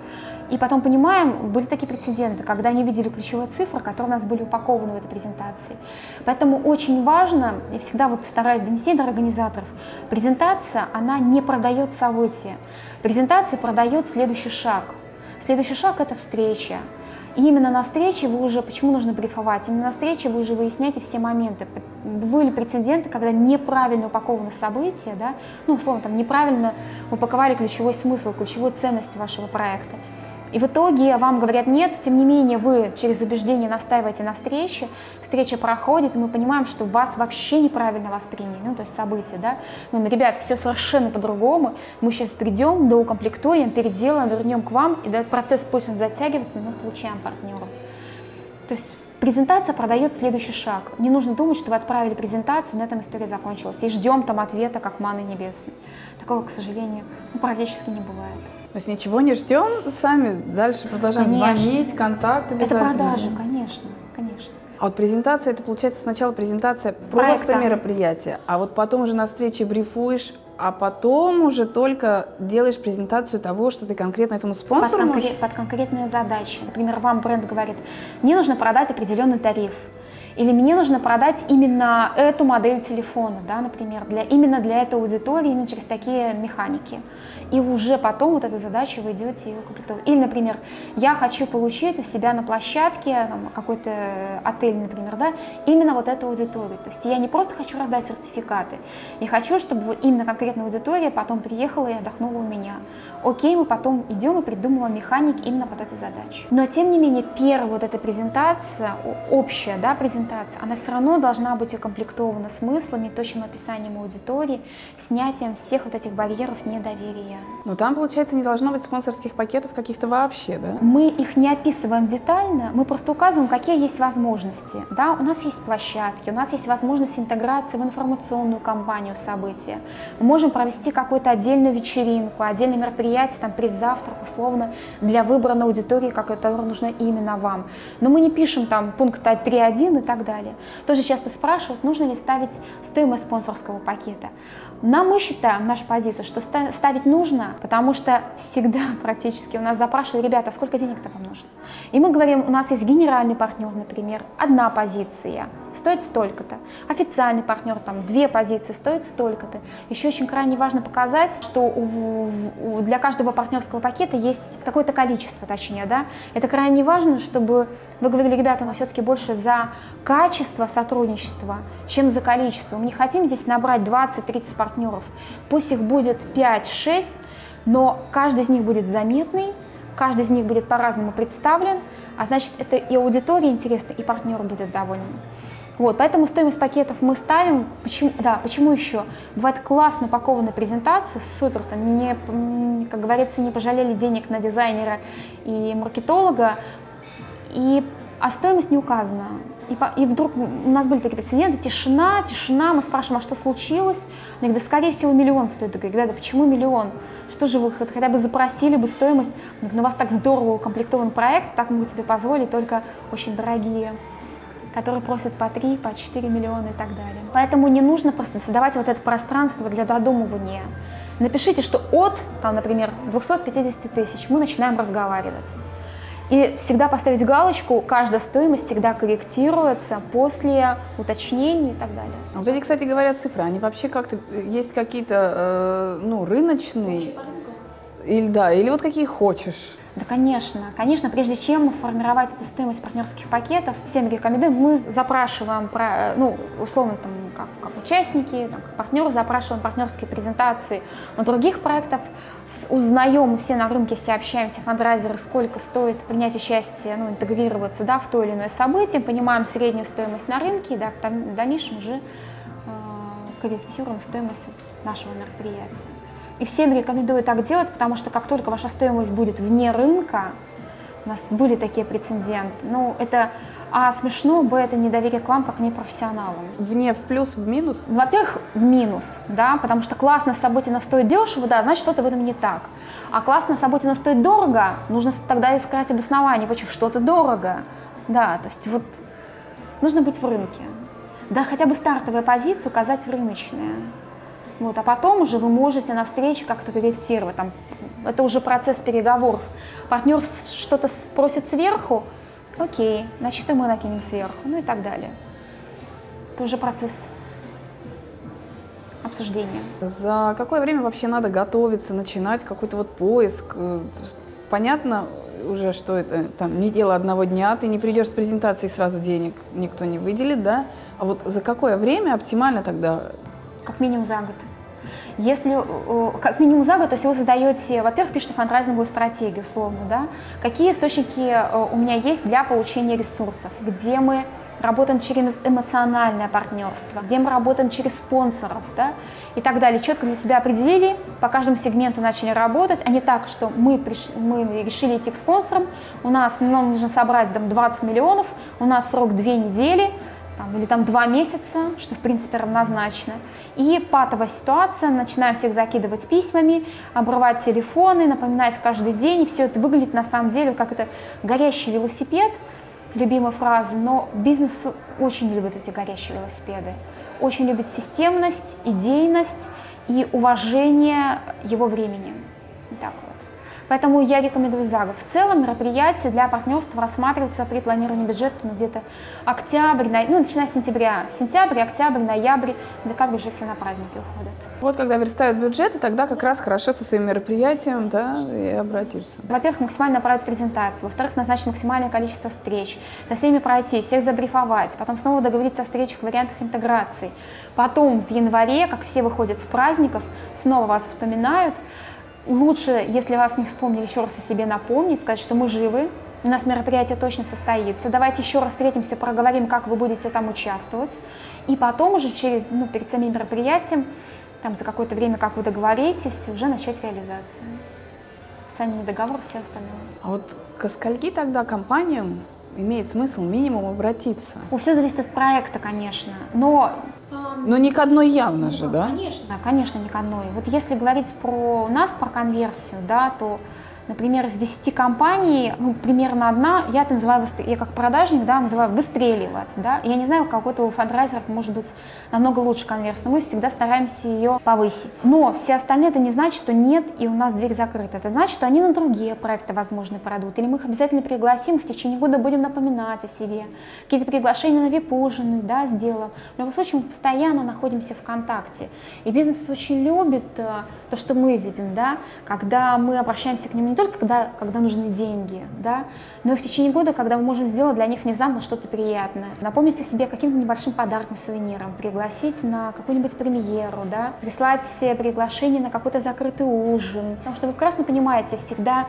И потом понимаем, были такие прецеденты, когда они видели ключевые цифры, которые у нас были упакованы в этой презентации. Поэтому очень важно, я всегда вот стараюсь донести до организаторов, презентация, она не продает события. Презентация продает следующий шаг. Следующий шаг – это встреча. И именно на встрече вы уже, почему нужно брифовать, именно на встрече вы уже выясняете все моменты. Были прецеденты, когда неправильно упакованы события, да, ну, условно, там, неправильно упаковали ключевой смысл, ключевую ценность вашего проекта. И в итоге вам говорят нет, тем не менее вы через убеждение настаиваете на встрече, встреча проходит, и мы понимаем, что вас вообще неправильно восприняли, ну то есть события, да. Ну, ребят, все совершенно по-другому, мы сейчас придем, доукомплектуем, переделаем, вернем к вам, и этот процесс пусть он затягивается, мы получаем партнера. То есть Презентация продает следующий шаг. Не нужно думать, что вы отправили презентацию, на этом история закончилась, и ждем там ответа, как маны небесной. Такого, к сожалению, ну, практически не бывает. То есть ничего не ждем, сами дальше продолжаем конечно. звонить, контакт обязательно. Это продажи, конечно, конечно. А вот презентация, это получается сначала презентация просто Проекта. мероприятия, а вот потом уже на встрече брифуешь, а потом уже только делаешь презентацию того, что ты конкретно этому спонсору под, конкрет, можешь... под конкретные задачи. Например, вам бренд говорит, мне нужно продать определенный тариф или мне нужно продать именно эту модель телефона, да, например, для, именно для этой аудитории, именно через такие механики. И уже потом вот эту задачу вы идете и укомплектовываете. Или, например, я хочу получить у себя на площадке какой-то отель, например, да, именно вот эту аудиторию. То есть я не просто хочу раздать сертификаты, я хочу, чтобы именно конкретная аудитория потом приехала и отдохнула у меня. Окей, мы потом идем и придумываем механик именно под эту задачу. Но, тем не менее, первая вот эта презентация, общая, да, презентация, она все равно должна быть укомплектована смыслами, точным описанием аудитории, снятием всех вот этих барьеров недоверия. Но там, получается, не должно быть спонсорских пакетов каких-то вообще, да? Мы их не описываем детально, мы просто указываем, какие есть возможности. Да, у нас есть площадки, у нас есть возможность интеграции в информационную кампанию события. Мы можем провести какую-то отдельную вечеринку, отдельное мероприятие, там, приз-завтрак, условно, для выбранной аудитории, которая нужна именно вам. Но мы не пишем там пункт 3.1 и так далее. Тоже часто спрашивают, нужно ли ставить стоимость спонсорского пакета. Нам мы считаем, наша позиция, что ставить нужно, потому что всегда практически у нас запрашивают, ребята, сколько денег-то вам нужно? И мы говорим, у нас есть генеральный партнер, например, одна позиция, стоит столько-то. Официальный партнер, там, две позиции, стоит столько-то. Еще очень крайне важно показать, что у, у, для каждого партнерского пакета есть какое-то количество, точнее, да. Это крайне важно, чтобы вы говорили, ребята, мы все-таки больше за качество сотрудничества, чем за количество. Мы не хотим здесь набрать 20-30 партнеров. Пусть их будет 5-6, но каждый из них будет заметный, каждый из них будет по-разному представлен, а значит, это и аудитория интересна, и партнер будет доволен. Вот, поэтому стоимость пакетов мы ставим. Почему, да, почему еще? Бывает классно упакованная презентация, супер, там не, как говорится, не пожалели денег на дизайнера и маркетолога, и, а стоимость не указана. И, и вдруг у нас были такие прецеденты, тишина, тишина, мы спрашиваем, а что случилось? Они говорят, да скорее всего миллион стоит. Я говорю, ребята, почему миллион? Что же вы хотя бы запросили бы стоимость? Я ну у вас так здорово укомплектован проект, так могут себе позволить только очень дорогие которые просят по 3, по 4 миллиона и так далее. Поэтому не нужно создавать вот это пространство для додумывания. Напишите, что от, там, например, 250 тысяч мы начинаем разговаривать. И всегда поставить галочку, каждая стоимость всегда корректируется после уточнений и так далее. А вот эти, кстати говоря, цифры, они вообще как-то, есть какие-то, э, ну, рыночные, или да, или вот какие хочешь? Да, конечно. Конечно, прежде чем формировать эту стоимость партнерских пакетов, всем рекомендуем, мы запрашиваем, про, ну, условно, там, как, как участники, там, как партнеры, запрашиваем партнерские презентации у других проектов, узнаем, все на рынке, все общаемся, фандрайзеры, сколько стоит принять участие, ну, интегрироваться, да, в то или иное событие, понимаем среднюю стоимость на рынке, да, в дальнейшем уже э, корректируем стоимость нашего мероприятия. И всем рекомендую так делать, потому что как только ваша стоимость будет вне рынка, у нас были такие прецеденты, ну, это а смешно, б, это недоверие к вам как непрофессионалам. Вне в плюс, в минус? Во-первых, в минус, да, потому что классно событие, но стоит дешево, да, значит, что-то в этом не так. А классно событие, но стоит дорого, нужно тогда искать обоснование, почему что-то дорого. Да, то есть вот нужно быть в рынке. Да, хотя бы стартовая позиция указать в рыночные. Вот, а потом уже вы можете на встрече как-то корректировать. Там, это уже процесс переговоров. Партнер что-то спросит сверху, окей, значит и мы накинем сверху, ну и так далее. Это уже процесс обсуждения. За какое время вообще надо готовиться, начинать какой-то вот поиск? Э, понятно уже, что это там не дело одного дня, ты не придешь с презентацией сразу денег никто не выделит, да? А вот за какое время оптимально тогда как минимум за год. Если как минимум за год, то есть вы создаете, во-первых, пишете фандрайзинговую стратегию, условно, да, какие источники у меня есть для получения ресурсов, где мы работаем через эмоциональное партнерство, где мы работаем через спонсоров, да, и так далее. Четко для себя определили, по каждому сегменту начали работать, а не так, что мы, приш... мы решили идти к спонсорам, у нас нам нужно собрать там, 20 миллионов, у нас срок 2 недели, там, или там два месяца, что в принципе равнозначно. И патовая ситуация, начинаем всех закидывать письмами, обрывать телефоны, напоминать каждый день, и все это выглядит на самом деле как это горящий велосипед, любимая фраза, но бизнес очень любит эти горящие велосипеды, очень любит системность, идейность и уважение его времени. Так вот. Поэтому я рекомендую ЗАГов. В целом мероприятия для партнерства рассматриваются при планировании бюджета ну, где-то октябрь, ну, начиная с сентября. Сентябрь, октябрь, ноябрь, декабрь уже все на праздники уходят. Вот когда верстают бюджеты, тогда как раз хорошо со своим мероприятием да, и обратиться. Во-первых, максимально направить презентацию. Во-вторых, назначить максимальное количество встреч. Со всеми пройти, всех забрифовать. Потом снова договориться о встречах, вариантах интеграции. Потом в январе, как все выходят с праздников, снова вас вспоминают, Лучше, если вас не вспомнили, еще раз о себе напомнить, сказать, что мы живы, у нас мероприятие точно состоится, давайте еще раз встретимся, проговорим, как вы будете там участвовать, и потом уже через, ну, перед самим мероприятием, там за какое-то время, как вы договоритесь, уже начать реализацию с подписанием договора, все остальное. А вот к скольки тогда компаниям имеет смысл минимум обратиться? Ну, все зависит от проекта, конечно, но но не к одной явно же, да? Конечно, конечно, не к одной. Вот если говорить про нас, про конверсию, да, то Например, из 10 компаний, ну, примерно одна, я это называю, я как продажник, да, называю выстреливает, да. Я не знаю, у кого-то у фандрайзеров может быть намного лучше конверсия, мы всегда стараемся ее повысить. Но все остальные, это не значит, что нет, и у нас дверь закрыта. Это значит, что они на другие проекты, возможно, пройдут. Или мы их обязательно пригласим, в течение года будем напоминать о себе. Какие-то приглашения на вип-ужины, да, сделаем. В любом случае, мы постоянно находимся в контакте. И бизнес очень любит э, то, что мы видим, да, когда мы обращаемся к ним не только когда, когда нужны деньги, да, но и в течение года, когда мы можем сделать для них внезапно что-то приятное. Напомнить о себе каким-то небольшим подарком, сувениром, пригласить на какую-нибудь премьеру, да, прислать приглашение на какой-то закрытый ужин. Потому что вы прекрасно понимаете, всегда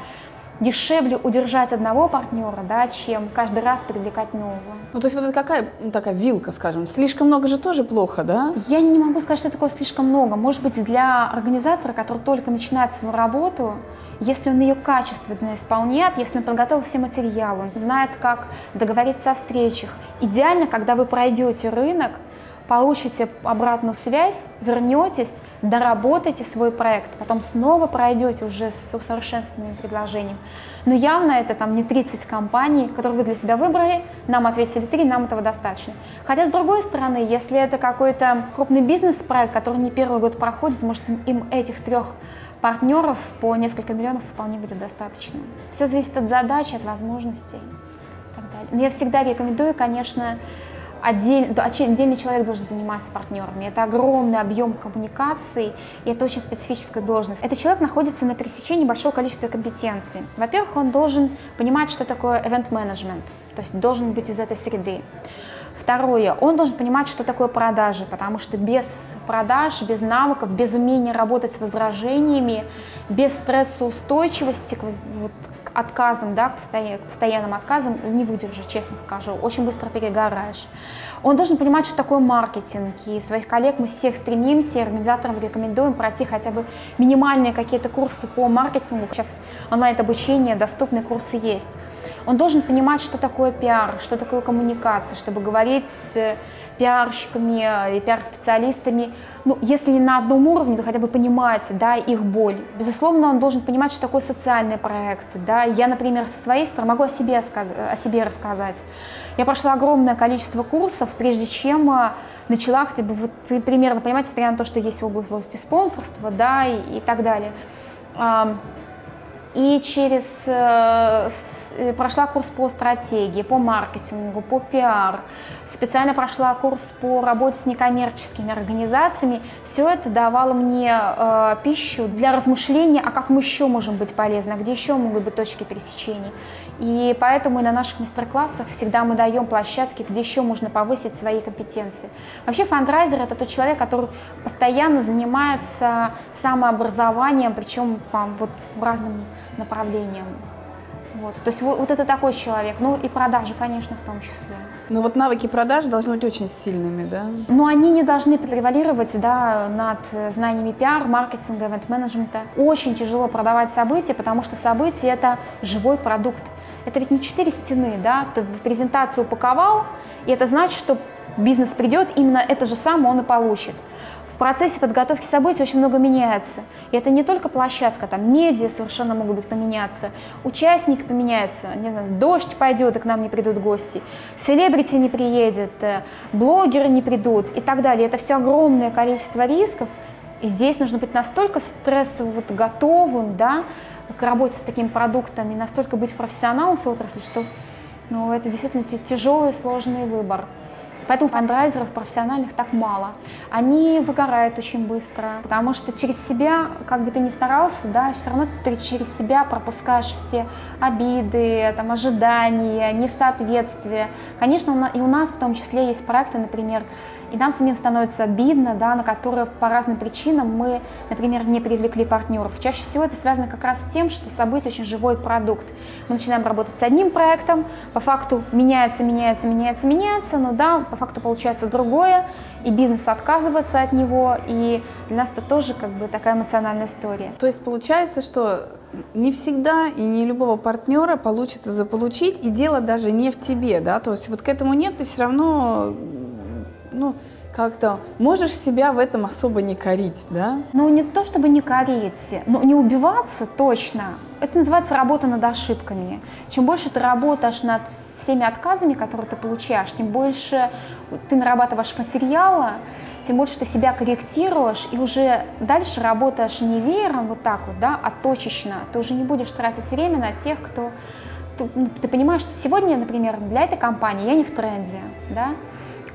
дешевле удержать одного партнера, да, чем каждый раз привлекать нового. Ну, то есть вот это какая ну, такая вилка, скажем, слишком много же тоже плохо, да? Я не могу сказать, что такое слишком много. Может быть, для организатора, который только начинает свою работу, если он ее качественно исполняет, если он подготовил все материалы, он знает, как договориться о встречах. Идеально, когда вы пройдете рынок, получите обратную связь, вернетесь, доработаете свой проект, потом снова пройдете уже с усовершенствованным предложением. Но явно это там не 30 компаний, которые вы для себя выбрали, нам ответили 3, нам этого достаточно. Хотя с другой стороны, если это какой-то крупный бизнес-проект, который не первый год проходит, может им этих трех партнеров по несколько миллионов вполне будет достаточно. Все зависит от задачи, от возможностей и так далее. Но я всегда рекомендую, конечно, отдель, отдельный человек должен заниматься партнерами. Это огромный объем коммуникаций, и это очень специфическая должность. Этот человек находится на пересечении большого количества компетенций. Во-первых, он должен понимать, что такое event-менеджмент, то есть должен быть из этой среды. Второе, он должен понимать, что такое продажи, потому что без продаж, без навыков, без умения работать с возражениями, без стрессоустойчивости к, вот, к отказам, да, к, постоян, к постоянным отказам не выдержишь, честно скажу, очень быстро перегораешь. Он должен понимать, что такое маркетинг, и своих коллег мы всех стремимся, организаторам рекомендуем пройти хотя бы минимальные какие-то курсы по маркетингу. Сейчас онлайн-обучение, доступные курсы есть. Он должен понимать, что такое пиар, что такое коммуникация, чтобы говорить с пиарщиками и пиар-специалистами, ну, если не на одном уровне, то хотя бы понимать, да, их боль. Безусловно, он должен понимать, что такое социальный проект, да. Я, например, со своей стороны могу о себе, о себе рассказать. Я прошла огромное количество курсов, прежде чем э, начала хотя бы вот примерно понимать, несмотря на то, что есть в области спонсорства, да, и, и так далее. И через э, Э, прошла курс по стратегии, по маркетингу, по пиар, специально прошла курс по работе с некоммерческими организациями. Все это давало мне э, пищу для размышления, а как мы еще можем быть полезны, а где еще могут быть точки пересечений. И поэтому и на наших мастер-классах всегда мы даем площадки, где еще можно повысить свои компетенции. Вообще фандрайзер – это тот человек, который постоянно занимается самообразованием, причем по вот, разным направлениям. Вот, то есть вот, вот это такой человек. Ну и продажи, конечно, в том числе. Ну вот навыки продаж должны быть очень сильными, да? Но они не должны превалировать да, над знаниями пиар, маркетинга, ивент-менеджмента. Очень тяжело продавать события, потому что события – это живой продукт. Это ведь не четыре стены, да? Ты презентацию упаковал, и это значит, что бизнес придет, именно это же самое он и получит. В процессе подготовки событий очень много меняется. И это не только площадка, там медиа совершенно могут быть поменяться, участник поменяется, не знаю, дождь пойдет, и к нам не придут гости, селебрити не приедет, э, блогеры не придут и так далее. Это все огромное количество рисков, и здесь нужно быть настолько стрессово вот готовым, да, к работе с таким продуктом и настолько быть профессионалом своей отрасли, что ну, это действительно тяжелый, сложный выбор. Поэтому фандрайзеров профессиональных так мало. Они выгорают очень быстро, потому что через себя, как бы ты ни старался, да, все равно ты через себя пропускаешь все обиды, там, ожидания, несоответствия. Конечно, и у нас в том числе есть проекты, например, и нам самим становится обидно, да, на которые по разным причинам мы, например, не привлекли партнеров. Чаще всего это связано как раз с тем, что событие очень живой продукт. Мы начинаем работать с одним проектом, по факту меняется, меняется, меняется, меняется, но да, по факту получается другое, и бизнес отказывается от него, и для нас это тоже как бы такая эмоциональная история. То есть получается, что не всегда и не любого партнера получится заполучить, и дело даже не в тебе, да, то есть вот к этому нет, ты все равно ну, как-то можешь себя в этом особо не корить, да? Ну, не то чтобы не корить, но не убиваться точно. Это называется работа над ошибками. Чем больше ты работаешь над всеми отказами, которые ты получаешь, тем больше ты нарабатываешь материала, тем больше ты себя корректируешь и уже дальше работаешь не веером вот так вот, да, а точечно. Ты уже не будешь тратить время на тех, кто... Ну, ты понимаешь, что сегодня, например, для этой компании я не в тренде, да,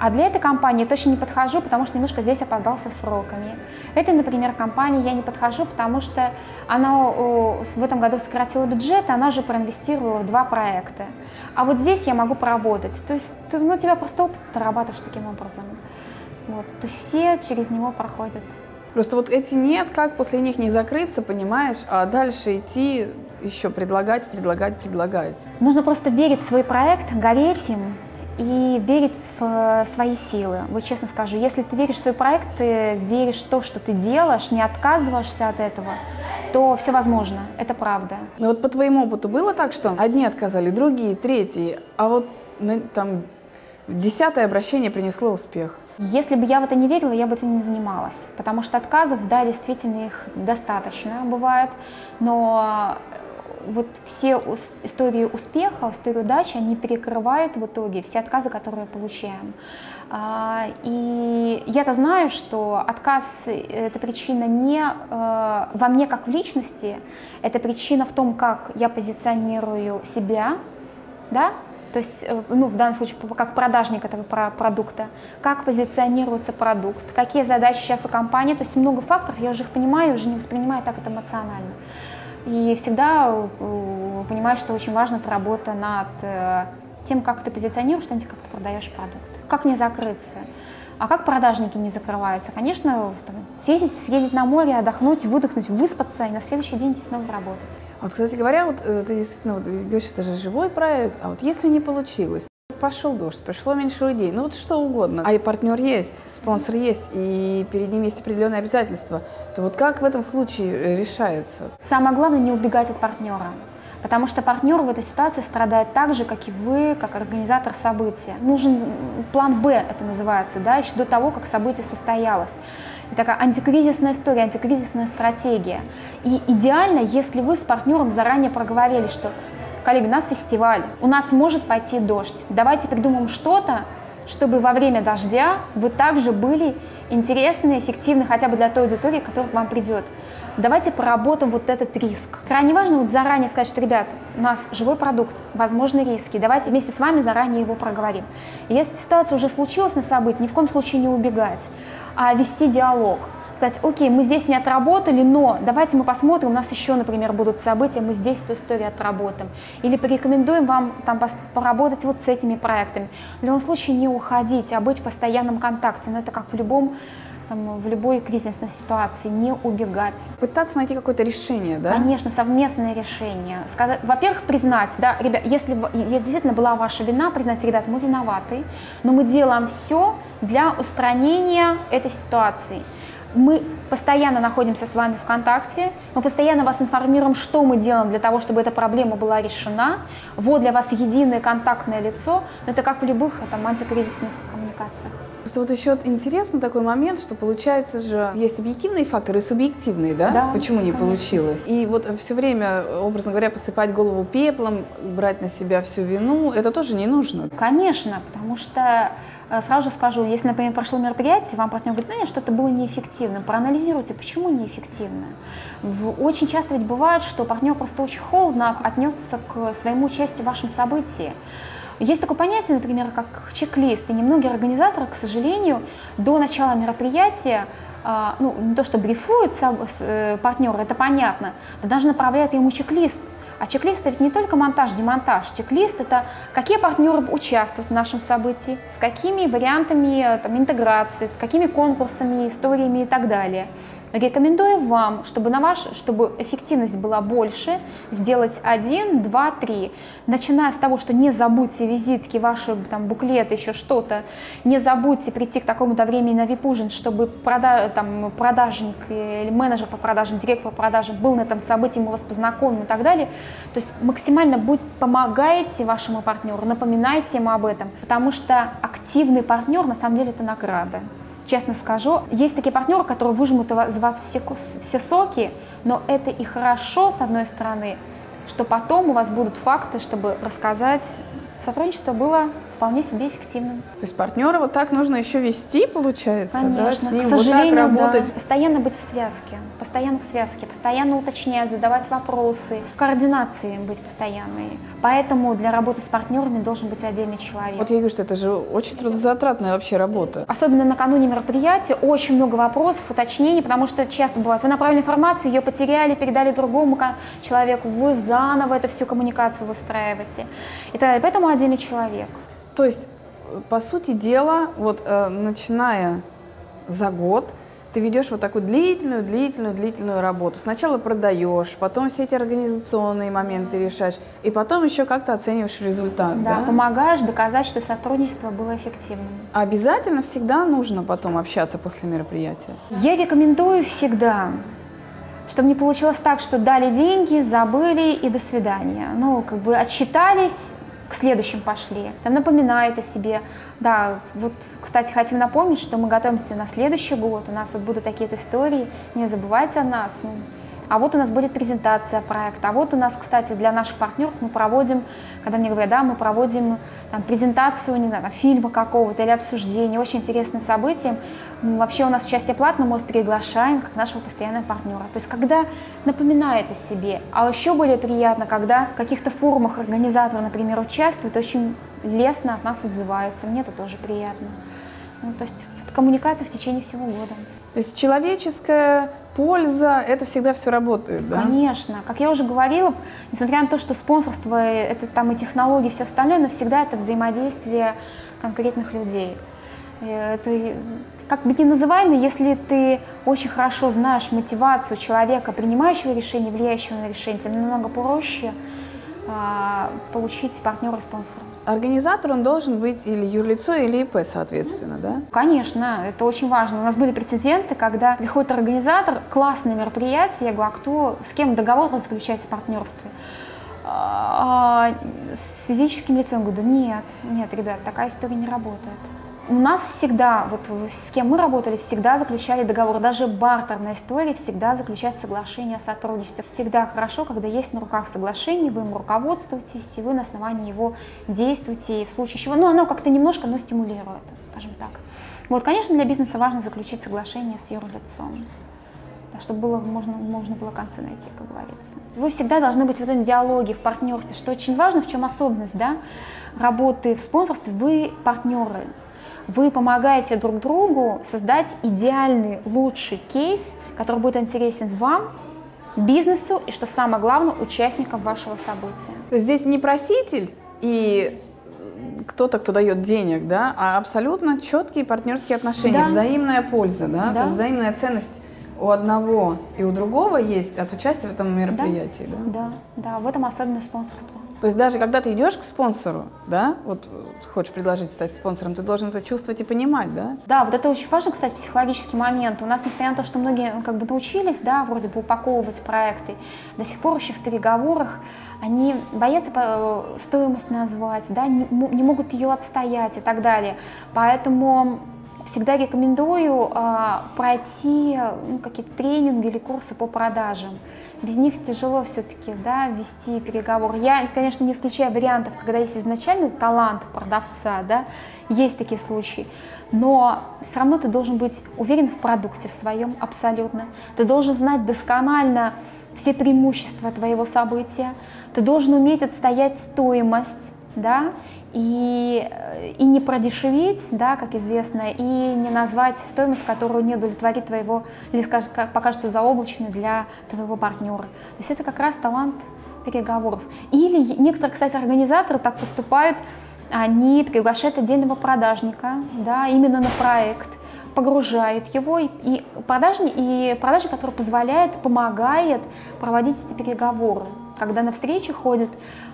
а для этой компании точно не подхожу, потому что немножко здесь опоздал со сроками. Этой, например, компании я не подхожу, потому что она в этом году сократила бюджет, она же проинвестировала в два проекта. А вот здесь я могу поработать. То есть ну, тебя просто опыт нарабатываешь таким образом. Вот. То есть все через него проходят. Просто вот эти нет, как после них не закрыться, понимаешь, а дальше идти еще предлагать, предлагать, предлагать. Нужно просто верить в свой проект, гореть им, и верить в э, свои силы. Вот честно скажу, если ты веришь в свой проект, ты веришь в то, что ты делаешь, не отказываешься от этого, то все возможно, это правда. Ну вот по твоему опыту было так, что одни отказали, другие, третьи, а вот там десятое обращение принесло успех? Если бы я в это не верила, я бы этим не занималась, потому что отказов, да, действительно их достаточно бывает, но вот все истории успеха, истории удачи, они перекрывают в итоге все отказы, которые получаем. А, и я-то знаю, что отказ – это причина не э, во мне как в личности, это причина в том, как я позиционирую себя, да, то есть, э, ну, в данном случае, как продажник этого продукта, как позиционируется продукт, какие задачи сейчас у компании, то есть много факторов, я уже их понимаю, уже не воспринимаю так это эмоционально. И всегда э, понимаешь, что очень важна эта работа над э, тем, как ты позиционируешь, тем, как ты продаешь продукт. Как не закрыться? А как продажники не закрываются? Конечно, там, съездить, съездить на море, отдохнуть, выдохнуть, выспаться и на следующий день идти снова работать. Вот, кстати говоря, вот э, ты действительно вот, говоришь, это же живой проект, а вот если не получилось, пошел дождь, пришло меньше людей, ну вот что угодно, а и партнер есть, спонсор есть, и перед ним есть определенные обязательства, то вот как в этом случае решается? Самое главное не убегать от партнера. Потому что партнер в этой ситуации страдает так же, как и вы, как организатор события. Нужен план «Б», это называется, да, еще до того, как событие состоялось. Такая антикризисная история, антикризисная стратегия. И идеально, если вы с партнером заранее проговорили, что коллеги, у нас фестиваль, у нас может пойти дождь. Давайте придумаем что-то, чтобы во время дождя вы также были интересны, эффективны хотя бы для той аудитории, которая к вам придет. Давайте поработаем вот этот риск. Крайне важно вот заранее сказать, что, ребят, у нас живой продукт, возможны риски, давайте вместе с вами заранее его проговорим. если ситуация уже случилась на событии, ни в коем случае не убегать, а вести диалог сказать, окей, мы здесь не отработали, но давайте мы посмотрим, у нас еще, например, будут события, мы здесь эту историю отработаем. Или порекомендуем вам там поработать вот с этими проектами. В любом случае не уходить, а быть в постоянном контакте. Но это как в любом там, в любой кризисной ситуации, не убегать. Пытаться найти какое-то решение, да? Конечно, совместное решение. Во-первых, признать, да, ребят, если, если действительно была ваша вина, признать, ребят, мы виноваты, но мы делаем все для устранения этой ситуации мы постоянно находимся с вами в контакте, мы постоянно вас информируем, что мы делаем для того, чтобы эта проблема была решена. Вот для вас единое контактное лицо, но это как в любых там, антикризисных коммуникациях. Просто вот еще интересный такой момент, что получается же есть объективные факторы и субъективные, да? Да. Почему не конечно. получилось? И вот все время, образно говоря, посыпать голову пеплом, брать на себя всю вину, это тоже не нужно. Конечно, потому что Э, сразу же скажу, если, например, прошло мероприятие, вам партнер говорит, ну нет, что-то было неэффективно, проанализируйте, почему неэффективно. Очень часто ведь бывает, что партнер просто очень холодно отнесся к своему участию в вашем событии. Есть такое понятие, например, как чек-лист, и немногие организаторы, к сожалению, до начала мероприятия а, ну, не то, что брифуют э, партнера, это понятно, но даже направляют ему чек-лист. А чек-лист это не только монтаж, демонтаж. Чек-лист это какие партнеры участвуют в нашем событии, с какими вариантами там, интеграции, какими конкурсами, историями и так далее. Рекомендую вам, чтобы, на ваш, чтобы эффективность была больше, сделать один, два, три. Начиная с того, что не забудьте визитки, ваши там, буклеты, еще что-то. Не забудьте прийти к такому-то времени на вип-ужин, чтобы прода, там, продажник или менеджер по продажам, директор по продажам был на этом событии, мы вас познакомим и так далее. То есть максимально будь, помогаете вашему партнеру, напоминайте ему об этом, потому что активный партнер на самом деле это награда честно скажу. Есть такие партнеры, которые выжмут из вас все, все соки, но это и хорошо, с одной стороны, что потом у вас будут факты, чтобы рассказать. Сотрудничество было вполне себе эффективным. То есть партнера вот так нужно еще вести, получается, Конечно. да? С ним К сожалению, вот так работать. Да. Постоянно быть в связке, постоянно в связке, постоянно уточнять, задавать вопросы, в координации быть постоянной. Поэтому для работы с партнерами должен быть отдельный человек. Вот я говорю, что это же очень трудозатратная вообще работа. Особенно накануне мероприятия очень много вопросов, уточнений, потому что часто бывает, вы направили информацию, ее потеряли, передали другому человеку, вы заново эту всю коммуникацию выстраиваете. И так далее. Поэтому отдельный человек. То есть, по сути дела, вот э, начиная за год, ты ведешь вот такую длительную, длительную, длительную работу. Сначала продаешь, потом все эти организационные моменты решаешь, и потом еще как-то оцениваешь результат. Да, да? помогаешь доказать, что сотрудничество было эффективным. обязательно всегда нужно потом общаться после мероприятия? Я рекомендую всегда, чтобы не получилось так, что дали деньги, забыли и до свидания. Ну, как бы отчитались, к следующим пошли, там напоминают о себе. Да, вот, кстати, хотим напомнить, что мы готовимся на следующий год, у нас вот будут такие-то истории, не забывайте о нас. А вот у нас будет презентация проекта. А вот у нас, кстати, для наших партнеров мы проводим, когда мне говорят, да, мы проводим там, презентацию, не знаю, там, фильма какого-то или обсуждение, очень интересное событие. Вообще у нас участие платно, мы вас приглашаем как нашего постоянного партнера. То есть когда напоминает о себе. А еще более приятно, когда в каких-то форумах организаторы, например, участвуют, очень лестно от нас отзываются. Мне это тоже приятно. Ну, то есть коммуникация в течение всего года. То есть человеческая польза, это всегда все работает, да? Конечно. Как я уже говорила, несмотря на то, что спонсорство, это там и технологии, все остальное, но всегда это взаимодействие конкретных людей. Это, как бы ни называй, но если ты очень хорошо знаешь мотивацию человека, принимающего решение, влияющего на решение, тебе намного проще а, получить партнера и спонсора. Организатор, он должен быть или юрлицо, или ИП, соответственно, да? Конечно, это очень важно. У нас были прецеденты, когда приходит организатор, классное мероприятие, я говорю, а кто, с кем договор заключается в партнерстве? А, с физическим лицом, я говорю, да нет, нет, ребят, такая история не работает. У нас всегда, вот с кем мы работали, всегда заключали договор. Даже бартерная история всегда заключает соглашение о сотрудничестве. Всегда хорошо, когда есть на руках соглашение, вы им руководствуетесь, и вы на основании его действуете, и в случае чего, ну, оно как-то немножко, но стимулирует, скажем так. Вот, конечно, для бизнеса важно заключить соглашение с юрлицом чтобы было, можно, можно было концы найти, как говорится. Вы всегда должны быть в этом диалоге, в партнерстве, что очень важно, в чем особенность да, работы в спонсорстве. Вы партнеры, вы помогаете друг другу создать идеальный, лучший кейс, который будет интересен вам, бизнесу и, что самое главное, участникам вашего события. Здесь не проситель и кто-то, кто дает денег, да, а абсолютно четкие партнерские отношения, да. взаимная польза, да, да, то есть взаимная ценность у одного и у другого есть от участия в этом мероприятии, да? Да, да, да в этом особенность спонсорства. То есть даже когда ты идешь к спонсору, да, вот хочешь предложить стать спонсором, ты должен это чувствовать и понимать, да? Да, вот это очень важно, кстати, психологический момент. У нас, несмотря на то, что многие ну, как бы научились, да, вроде бы упаковывать проекты, до сих пор еще в переговорах они боятся э, стоимость назвать, да, не, не могут ее отстоять и так далее. Поэтому всегда рекомендую а, пройти ну, какие-то тренинги или курсы по продажам без них тяжело все-таки да, вести переговор. Я, конечно, не исключаю вариантов, когда есть изначальный талант продавца, да, есть такие случаи, но все равно ты должен быть уверен в продукте в своем абсолютно. Ты должен знать досконально все преимущества твоего события, ты должен уметь отстоять стоимость, да, и, и не продешевить, да, как известно, и не назвать стоимость, которую не удовлетворит твоего, или скажем, покажется заоблачной для твоего партнера. То есть это как раз талант переговоров. Или некоторые, кстати, организаторы так поступают, они приглашают отдельного продажника, да, именно на проект, погружают его, и, и, продажник, и продажник, который позволяет, помогает проводить эти переговоры, когда на встречи ходит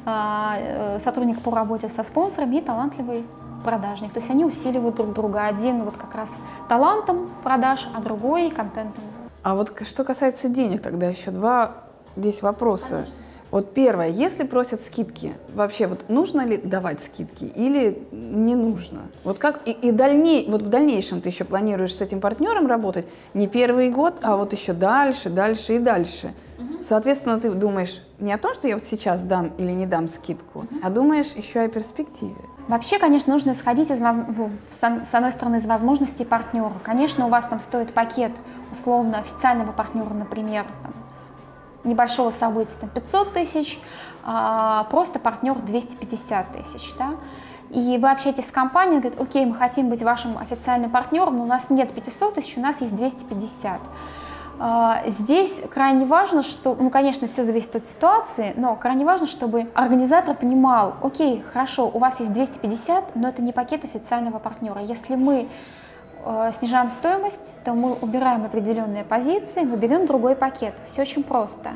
а, э, сотрудник по работе со спонсорами и талантливый продажник. То есть они усиливают друг друга. Один вот как раз талантом продаж, а другой контентом. А вот что касается денег, тогда еще два здесь вопроса. Конечно. Вот первое, если просят скидки, вообще вот нужно ли давать скидки или не нужно? Вот как и, и дальней, вот в дальнейшем ты еще планируешь с этим партнером работать не первый год, а вот еще дальше, дальше и дальше. Угу. Соответственно, ты думаешь не о том, что я вот сейчас дам или не дам скидку, а думаешь еще о перспективе. Вообще, конечно, нужно исходить из, с одной стороны из возможностей партнера. Конечно, у вас там стоит пакет условно официального партнера, например, там, небольшого события там 500 тысяч, а просто партнер 250 тысяч. Да? И вы общаетесь с компанией, говорит, окей, мы хотим быть вашим официальным партнером, но у нас нет 500 тысяч, у нас есть 250. А, здесь крайне важно, что, ну, конечно, все зависит от ситуации, но крайне важно, чтобы организатор понимал, окей, хорошо, у вас есть 250, но это не пакет официального партнера. Если мы Э, снижаем стоимость, то мы убираем определенные позиции, мы берем другой пакет. Все очень просто.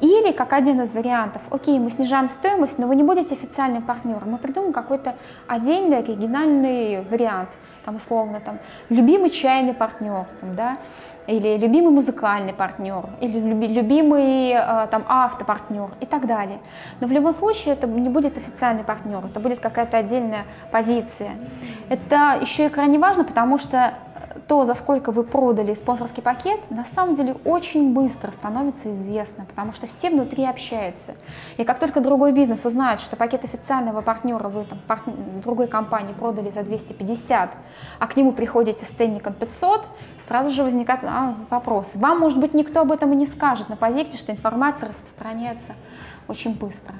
Или, как один из вариантов, окей, мы снижаем стоимость, но вы не будете официальным партнером. Мы придумаем какой-то отдельный оригинальный вариант. Там, условно, там, любимый чайный партнер, там, да, или любимый музыкальный партнер, или любимый э, там, автопартнер и так далее. Но в любом случае это не будет официальный партнер, это будет какая-то отдельная позиция. Это еще и крайне важно, потому что то, за сколько вы продали спонсорский пакет, на самом деле очень быстро становится известно, потому что все внутри общаются. И как только другой бизнес узнает, что пакет официального партнера вы там, партнер, другой компании продали за 250, а к нему приходите с ценником 500, сразу же возникают а, вопросы. Вам, может быть, никто об этом и не скажет, но поверьте, что информация распространяется очень быстро.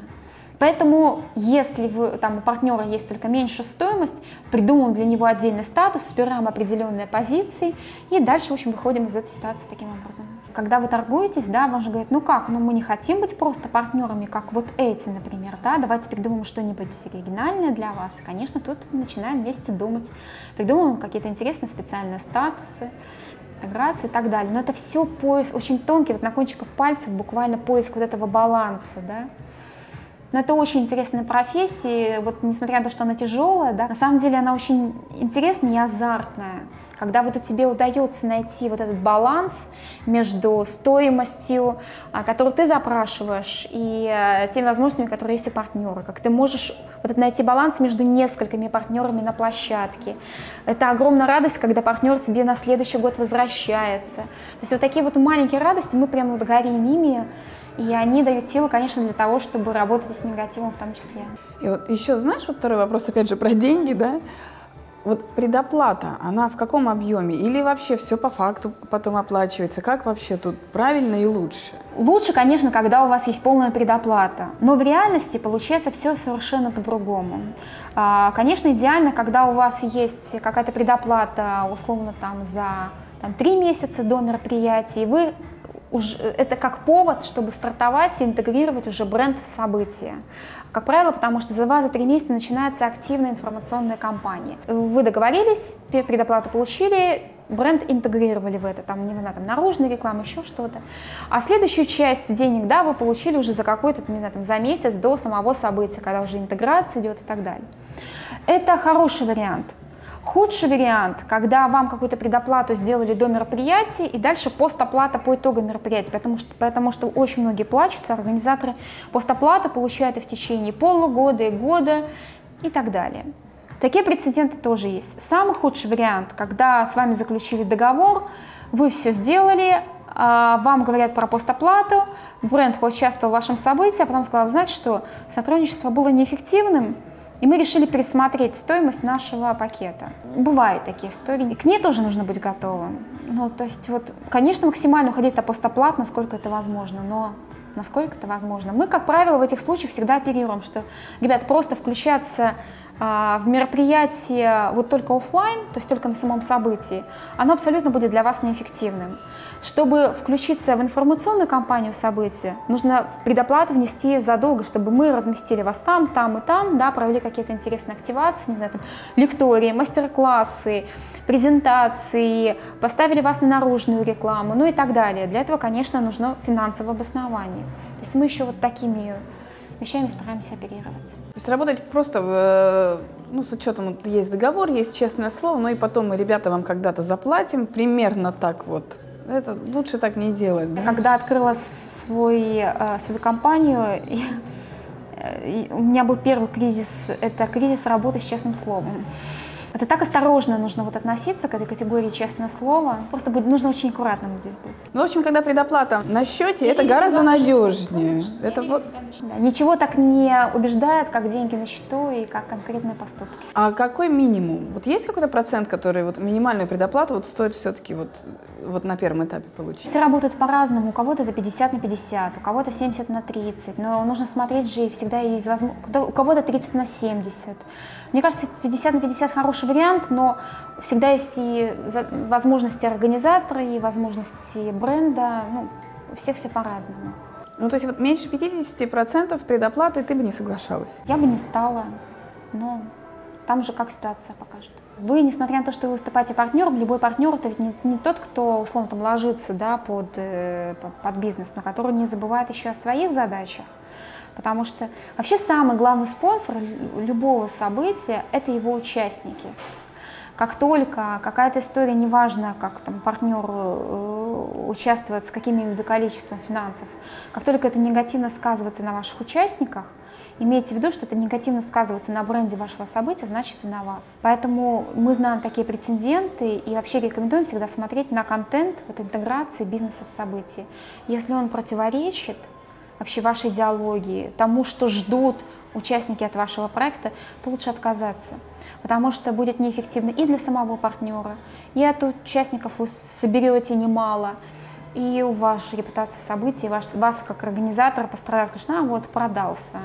Поэтому, если вы, там, у партнера есть только меньшая стоимость, придумаем для него отдельный статус, собираем определенные позиции и дальше, в общем, выходим из этой ситуации таким образом. Когда вы торгуетесь, да, вам же говорят, ну как, ну мы не хотим быть просто партнерами, как вот эти, например, да, давайте придумаем что-нибудь оригинальное для вас. И, конечно, тут начинаем вместе думать, придумываем какие-то интересные специальные статусы, интеграции и так далее. Но это все поиск очень тонкий, вот на кончиках пальцев буквально поиск вот этого баланса, да. Но это очень интересная профессия, вот несмотря на то, что она тяжелая, да, на самом деле она очень интересная и азартная. Когда вот тебе удается найти вот этот баланс между стоимостью, а, которую ты запрашиваешь, и э, теми возможностями, которые есть у партнера, как ты можешь вот найти баланс между несколькими партнерами на площадке. Это огромная радость, когда партнер тебе на следующий год возвращается. То есть вот такие вот маленькие радости, мы прямо вот горим ими, и они дают силы, конечно, для того, чтобы работать с негативом в том числе. И вот еще, знаешь, вот второй вопрос, опять же, про деньги, да? Вот предоплата, она в каком объеме? Или вообще все по факту потом оплачивается? Как вообще тут правильно и лучше? Лучше, конечно, когда у вас есть полная предоплата. Но в реальности получается все совершенно по-другому. А, конечно, идеально, когда у вас есть какая-то предоплата, условно, там, за там, 3 месяца до мероприятия, и вы уже, это как повод, чтобы стартовать и интегрировать уже бренд в события. Как правило, потому что за два за три месяца начинается активная информационная кампания. Вы договорились, предоплату получили, бренд интегрировали в это, там, не знаю, там, наружная реклама, еще что-то. А следующую часть денег, да, вы получили уже за какой-то, не знаю, там, за месяц до самого события, когда уже интеграция идет и так далее. Это хороший вариант. Худший вариант, когда вам какую-то предоплату сделали до мероприятия и дальше постоплата по итогам мероприятия, потому что, потому что очень многие плачутся, организаторы постоплату получают и в течение полугода, и года и так далее. Такие прецеденты тоже есть. Самый худший вариант, когда с вами заключили договор, вы все сделали, а, вам говорят про постоплату, бренд поучаствовал в вашем событии, а потом сказал, знаете что, сотрудничество было неэффективным, и мы решили пересмотреть стоимость нашего пакета. Бывают такие истории. И к ней тоже нужно быть готовым. Ну, то есть вот, конечно, максимально уходить на постоплат, насколько это возможно, но насколько это возможно. Мы, как правило, в этих случаях всегда оперируем, что, ребят, просто включаться в мероприятии вот только офлайн, то есть только на самом событии, оно абсолютно будет для вас неэффективным. Чтобы включиться в информационную кампанию события, нужно предоплату внести задолго, чтобы мы разместили вас там, там и там, да, провели какие-то интересные активации, не знаю, там, лектории, мастер-классы, презентации, поставили вас на наружную рекламу, ну и так далее. Для этого, конечно, нужно финансовое обоснование. То есть мы еще вот такими вещами стараемся оперировать. То есть работать просто, э, ну, с учетом, вот есть договор, есть честное слово, но и потом мы, ребята, вам когда-то заплатим, примерно так вот. Это лучше так не делать. Да? Когда открыла свой, э, свою компанию, э, у меня был первый кризис, это кризис работы с честным словом. Это так осторожно нужно вот относиться к этой категории честное слово. Просто будет, нужно очень аккуратным здесь быть. Ну, в общем, когда предоплата на счете, это гораздо надежнее. Это вот... Да, ничего так не убеждает, как деньги на счету и как конкретные поступки. А какой минимум? Вот есть какой-то процент, который вот минимальную предоплату вот стоит все-таки вот, вот на первом этапе получить? Все работают по-разному. У кого-то это 50 на 50, у кого-то 70 на 30. Но нужно смотреть же всегда из возможности... У кого-то 30 на 70. Мне кажется, 50 на 50 хороший вариант, но всегда есть и возможности организатора, и возможности бренда. Ну, у всех все по-разному. Ну, то есть вот меньше 50% предоплаты ты бы не соглашалась? Я бы не стала, но там же как ситуация покажет. Вы, несмотря на то, что вы выступаете партнером, любой партнер это ведь не, не тот, кто условно там ложится да, под, э, под бизнес, но который не забывает еще о своих задачах. Потому что вообще самый главный спонсор любого события – это его участники. Как только какая-то история, неважно, как там партнер э, участвует, с каким именно количеством финансов, как только это негативно сказывается на ваших участниках, имейте в виду, что это негативно сказывается на бренде вашего события, значит и на вас. Поэтому мы знаем такие прецеденты и вообще рекомендуем всегда смотреть на контент вот, интеграции бизнеса в событии. Если он противоречит вообще вашей идеологии, тому, что ждут участники от вашего проекта, то лучше отказаться, потому что будет неэффективно и для самого партнера, и от участников вы соберете немало, и у вашей репутации событий, ваш, вас как организатора пострадает, скажет, а вот продался,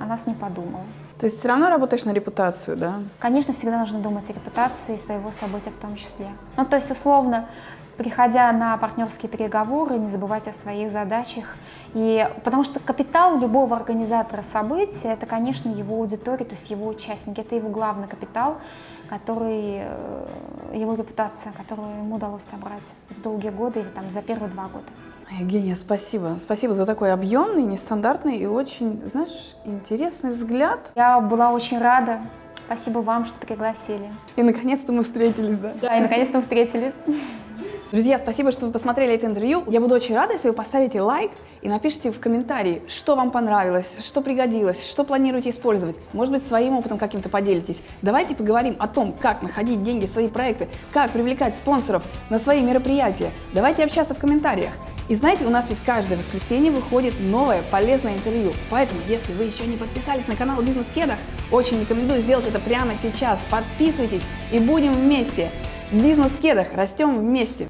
а нас не подумал. То есть все равно работаешь на репутацию, да? Конечно, всегда нужно думать о репутации своего события в том числе. Ну, то есть, условно, приходя на партнерские переговоры, не забывать о своих задачах, и, потому что капитал любого организатора события, это, конечно, его аудитория, то есть его участники, это его главный капитал, который, э, его репутация, которую ему удалось собрать за долгие годы или там за первые два года. Евгения, спасибо. Спасибо за такой объемный, нестандартный и очень, знаешь, интересный взгляд. Я была очень рада. Спасибо вам, что пригласили. И наконец-то мы встретились, да? Да, и наконец-то мы встретились. Друзья, спасибо, что вы посмотрели это интервью. Я буду очень рада, если вы поставите лайк и напишите в комментарии, что вам понравилось, что пригодилось, что планируете использовать. Может быть, своим опытом каким-то поделитесь. Давайте поговорим о том, как находить деньги в свои проекты, как привлекать спонсоров на свои мероприятия. Давайте общаться в комментариях. И знаете, у нас ведь каждое воскресенье выходит новое полезное интервью. Поэтому, если вы еще не подписались на канал Бизнес Кедах, очень рекомендую сделать это прямо сейчас. Подписывайтесь и будем вместе. Бизнес Кедах. Растем вместе.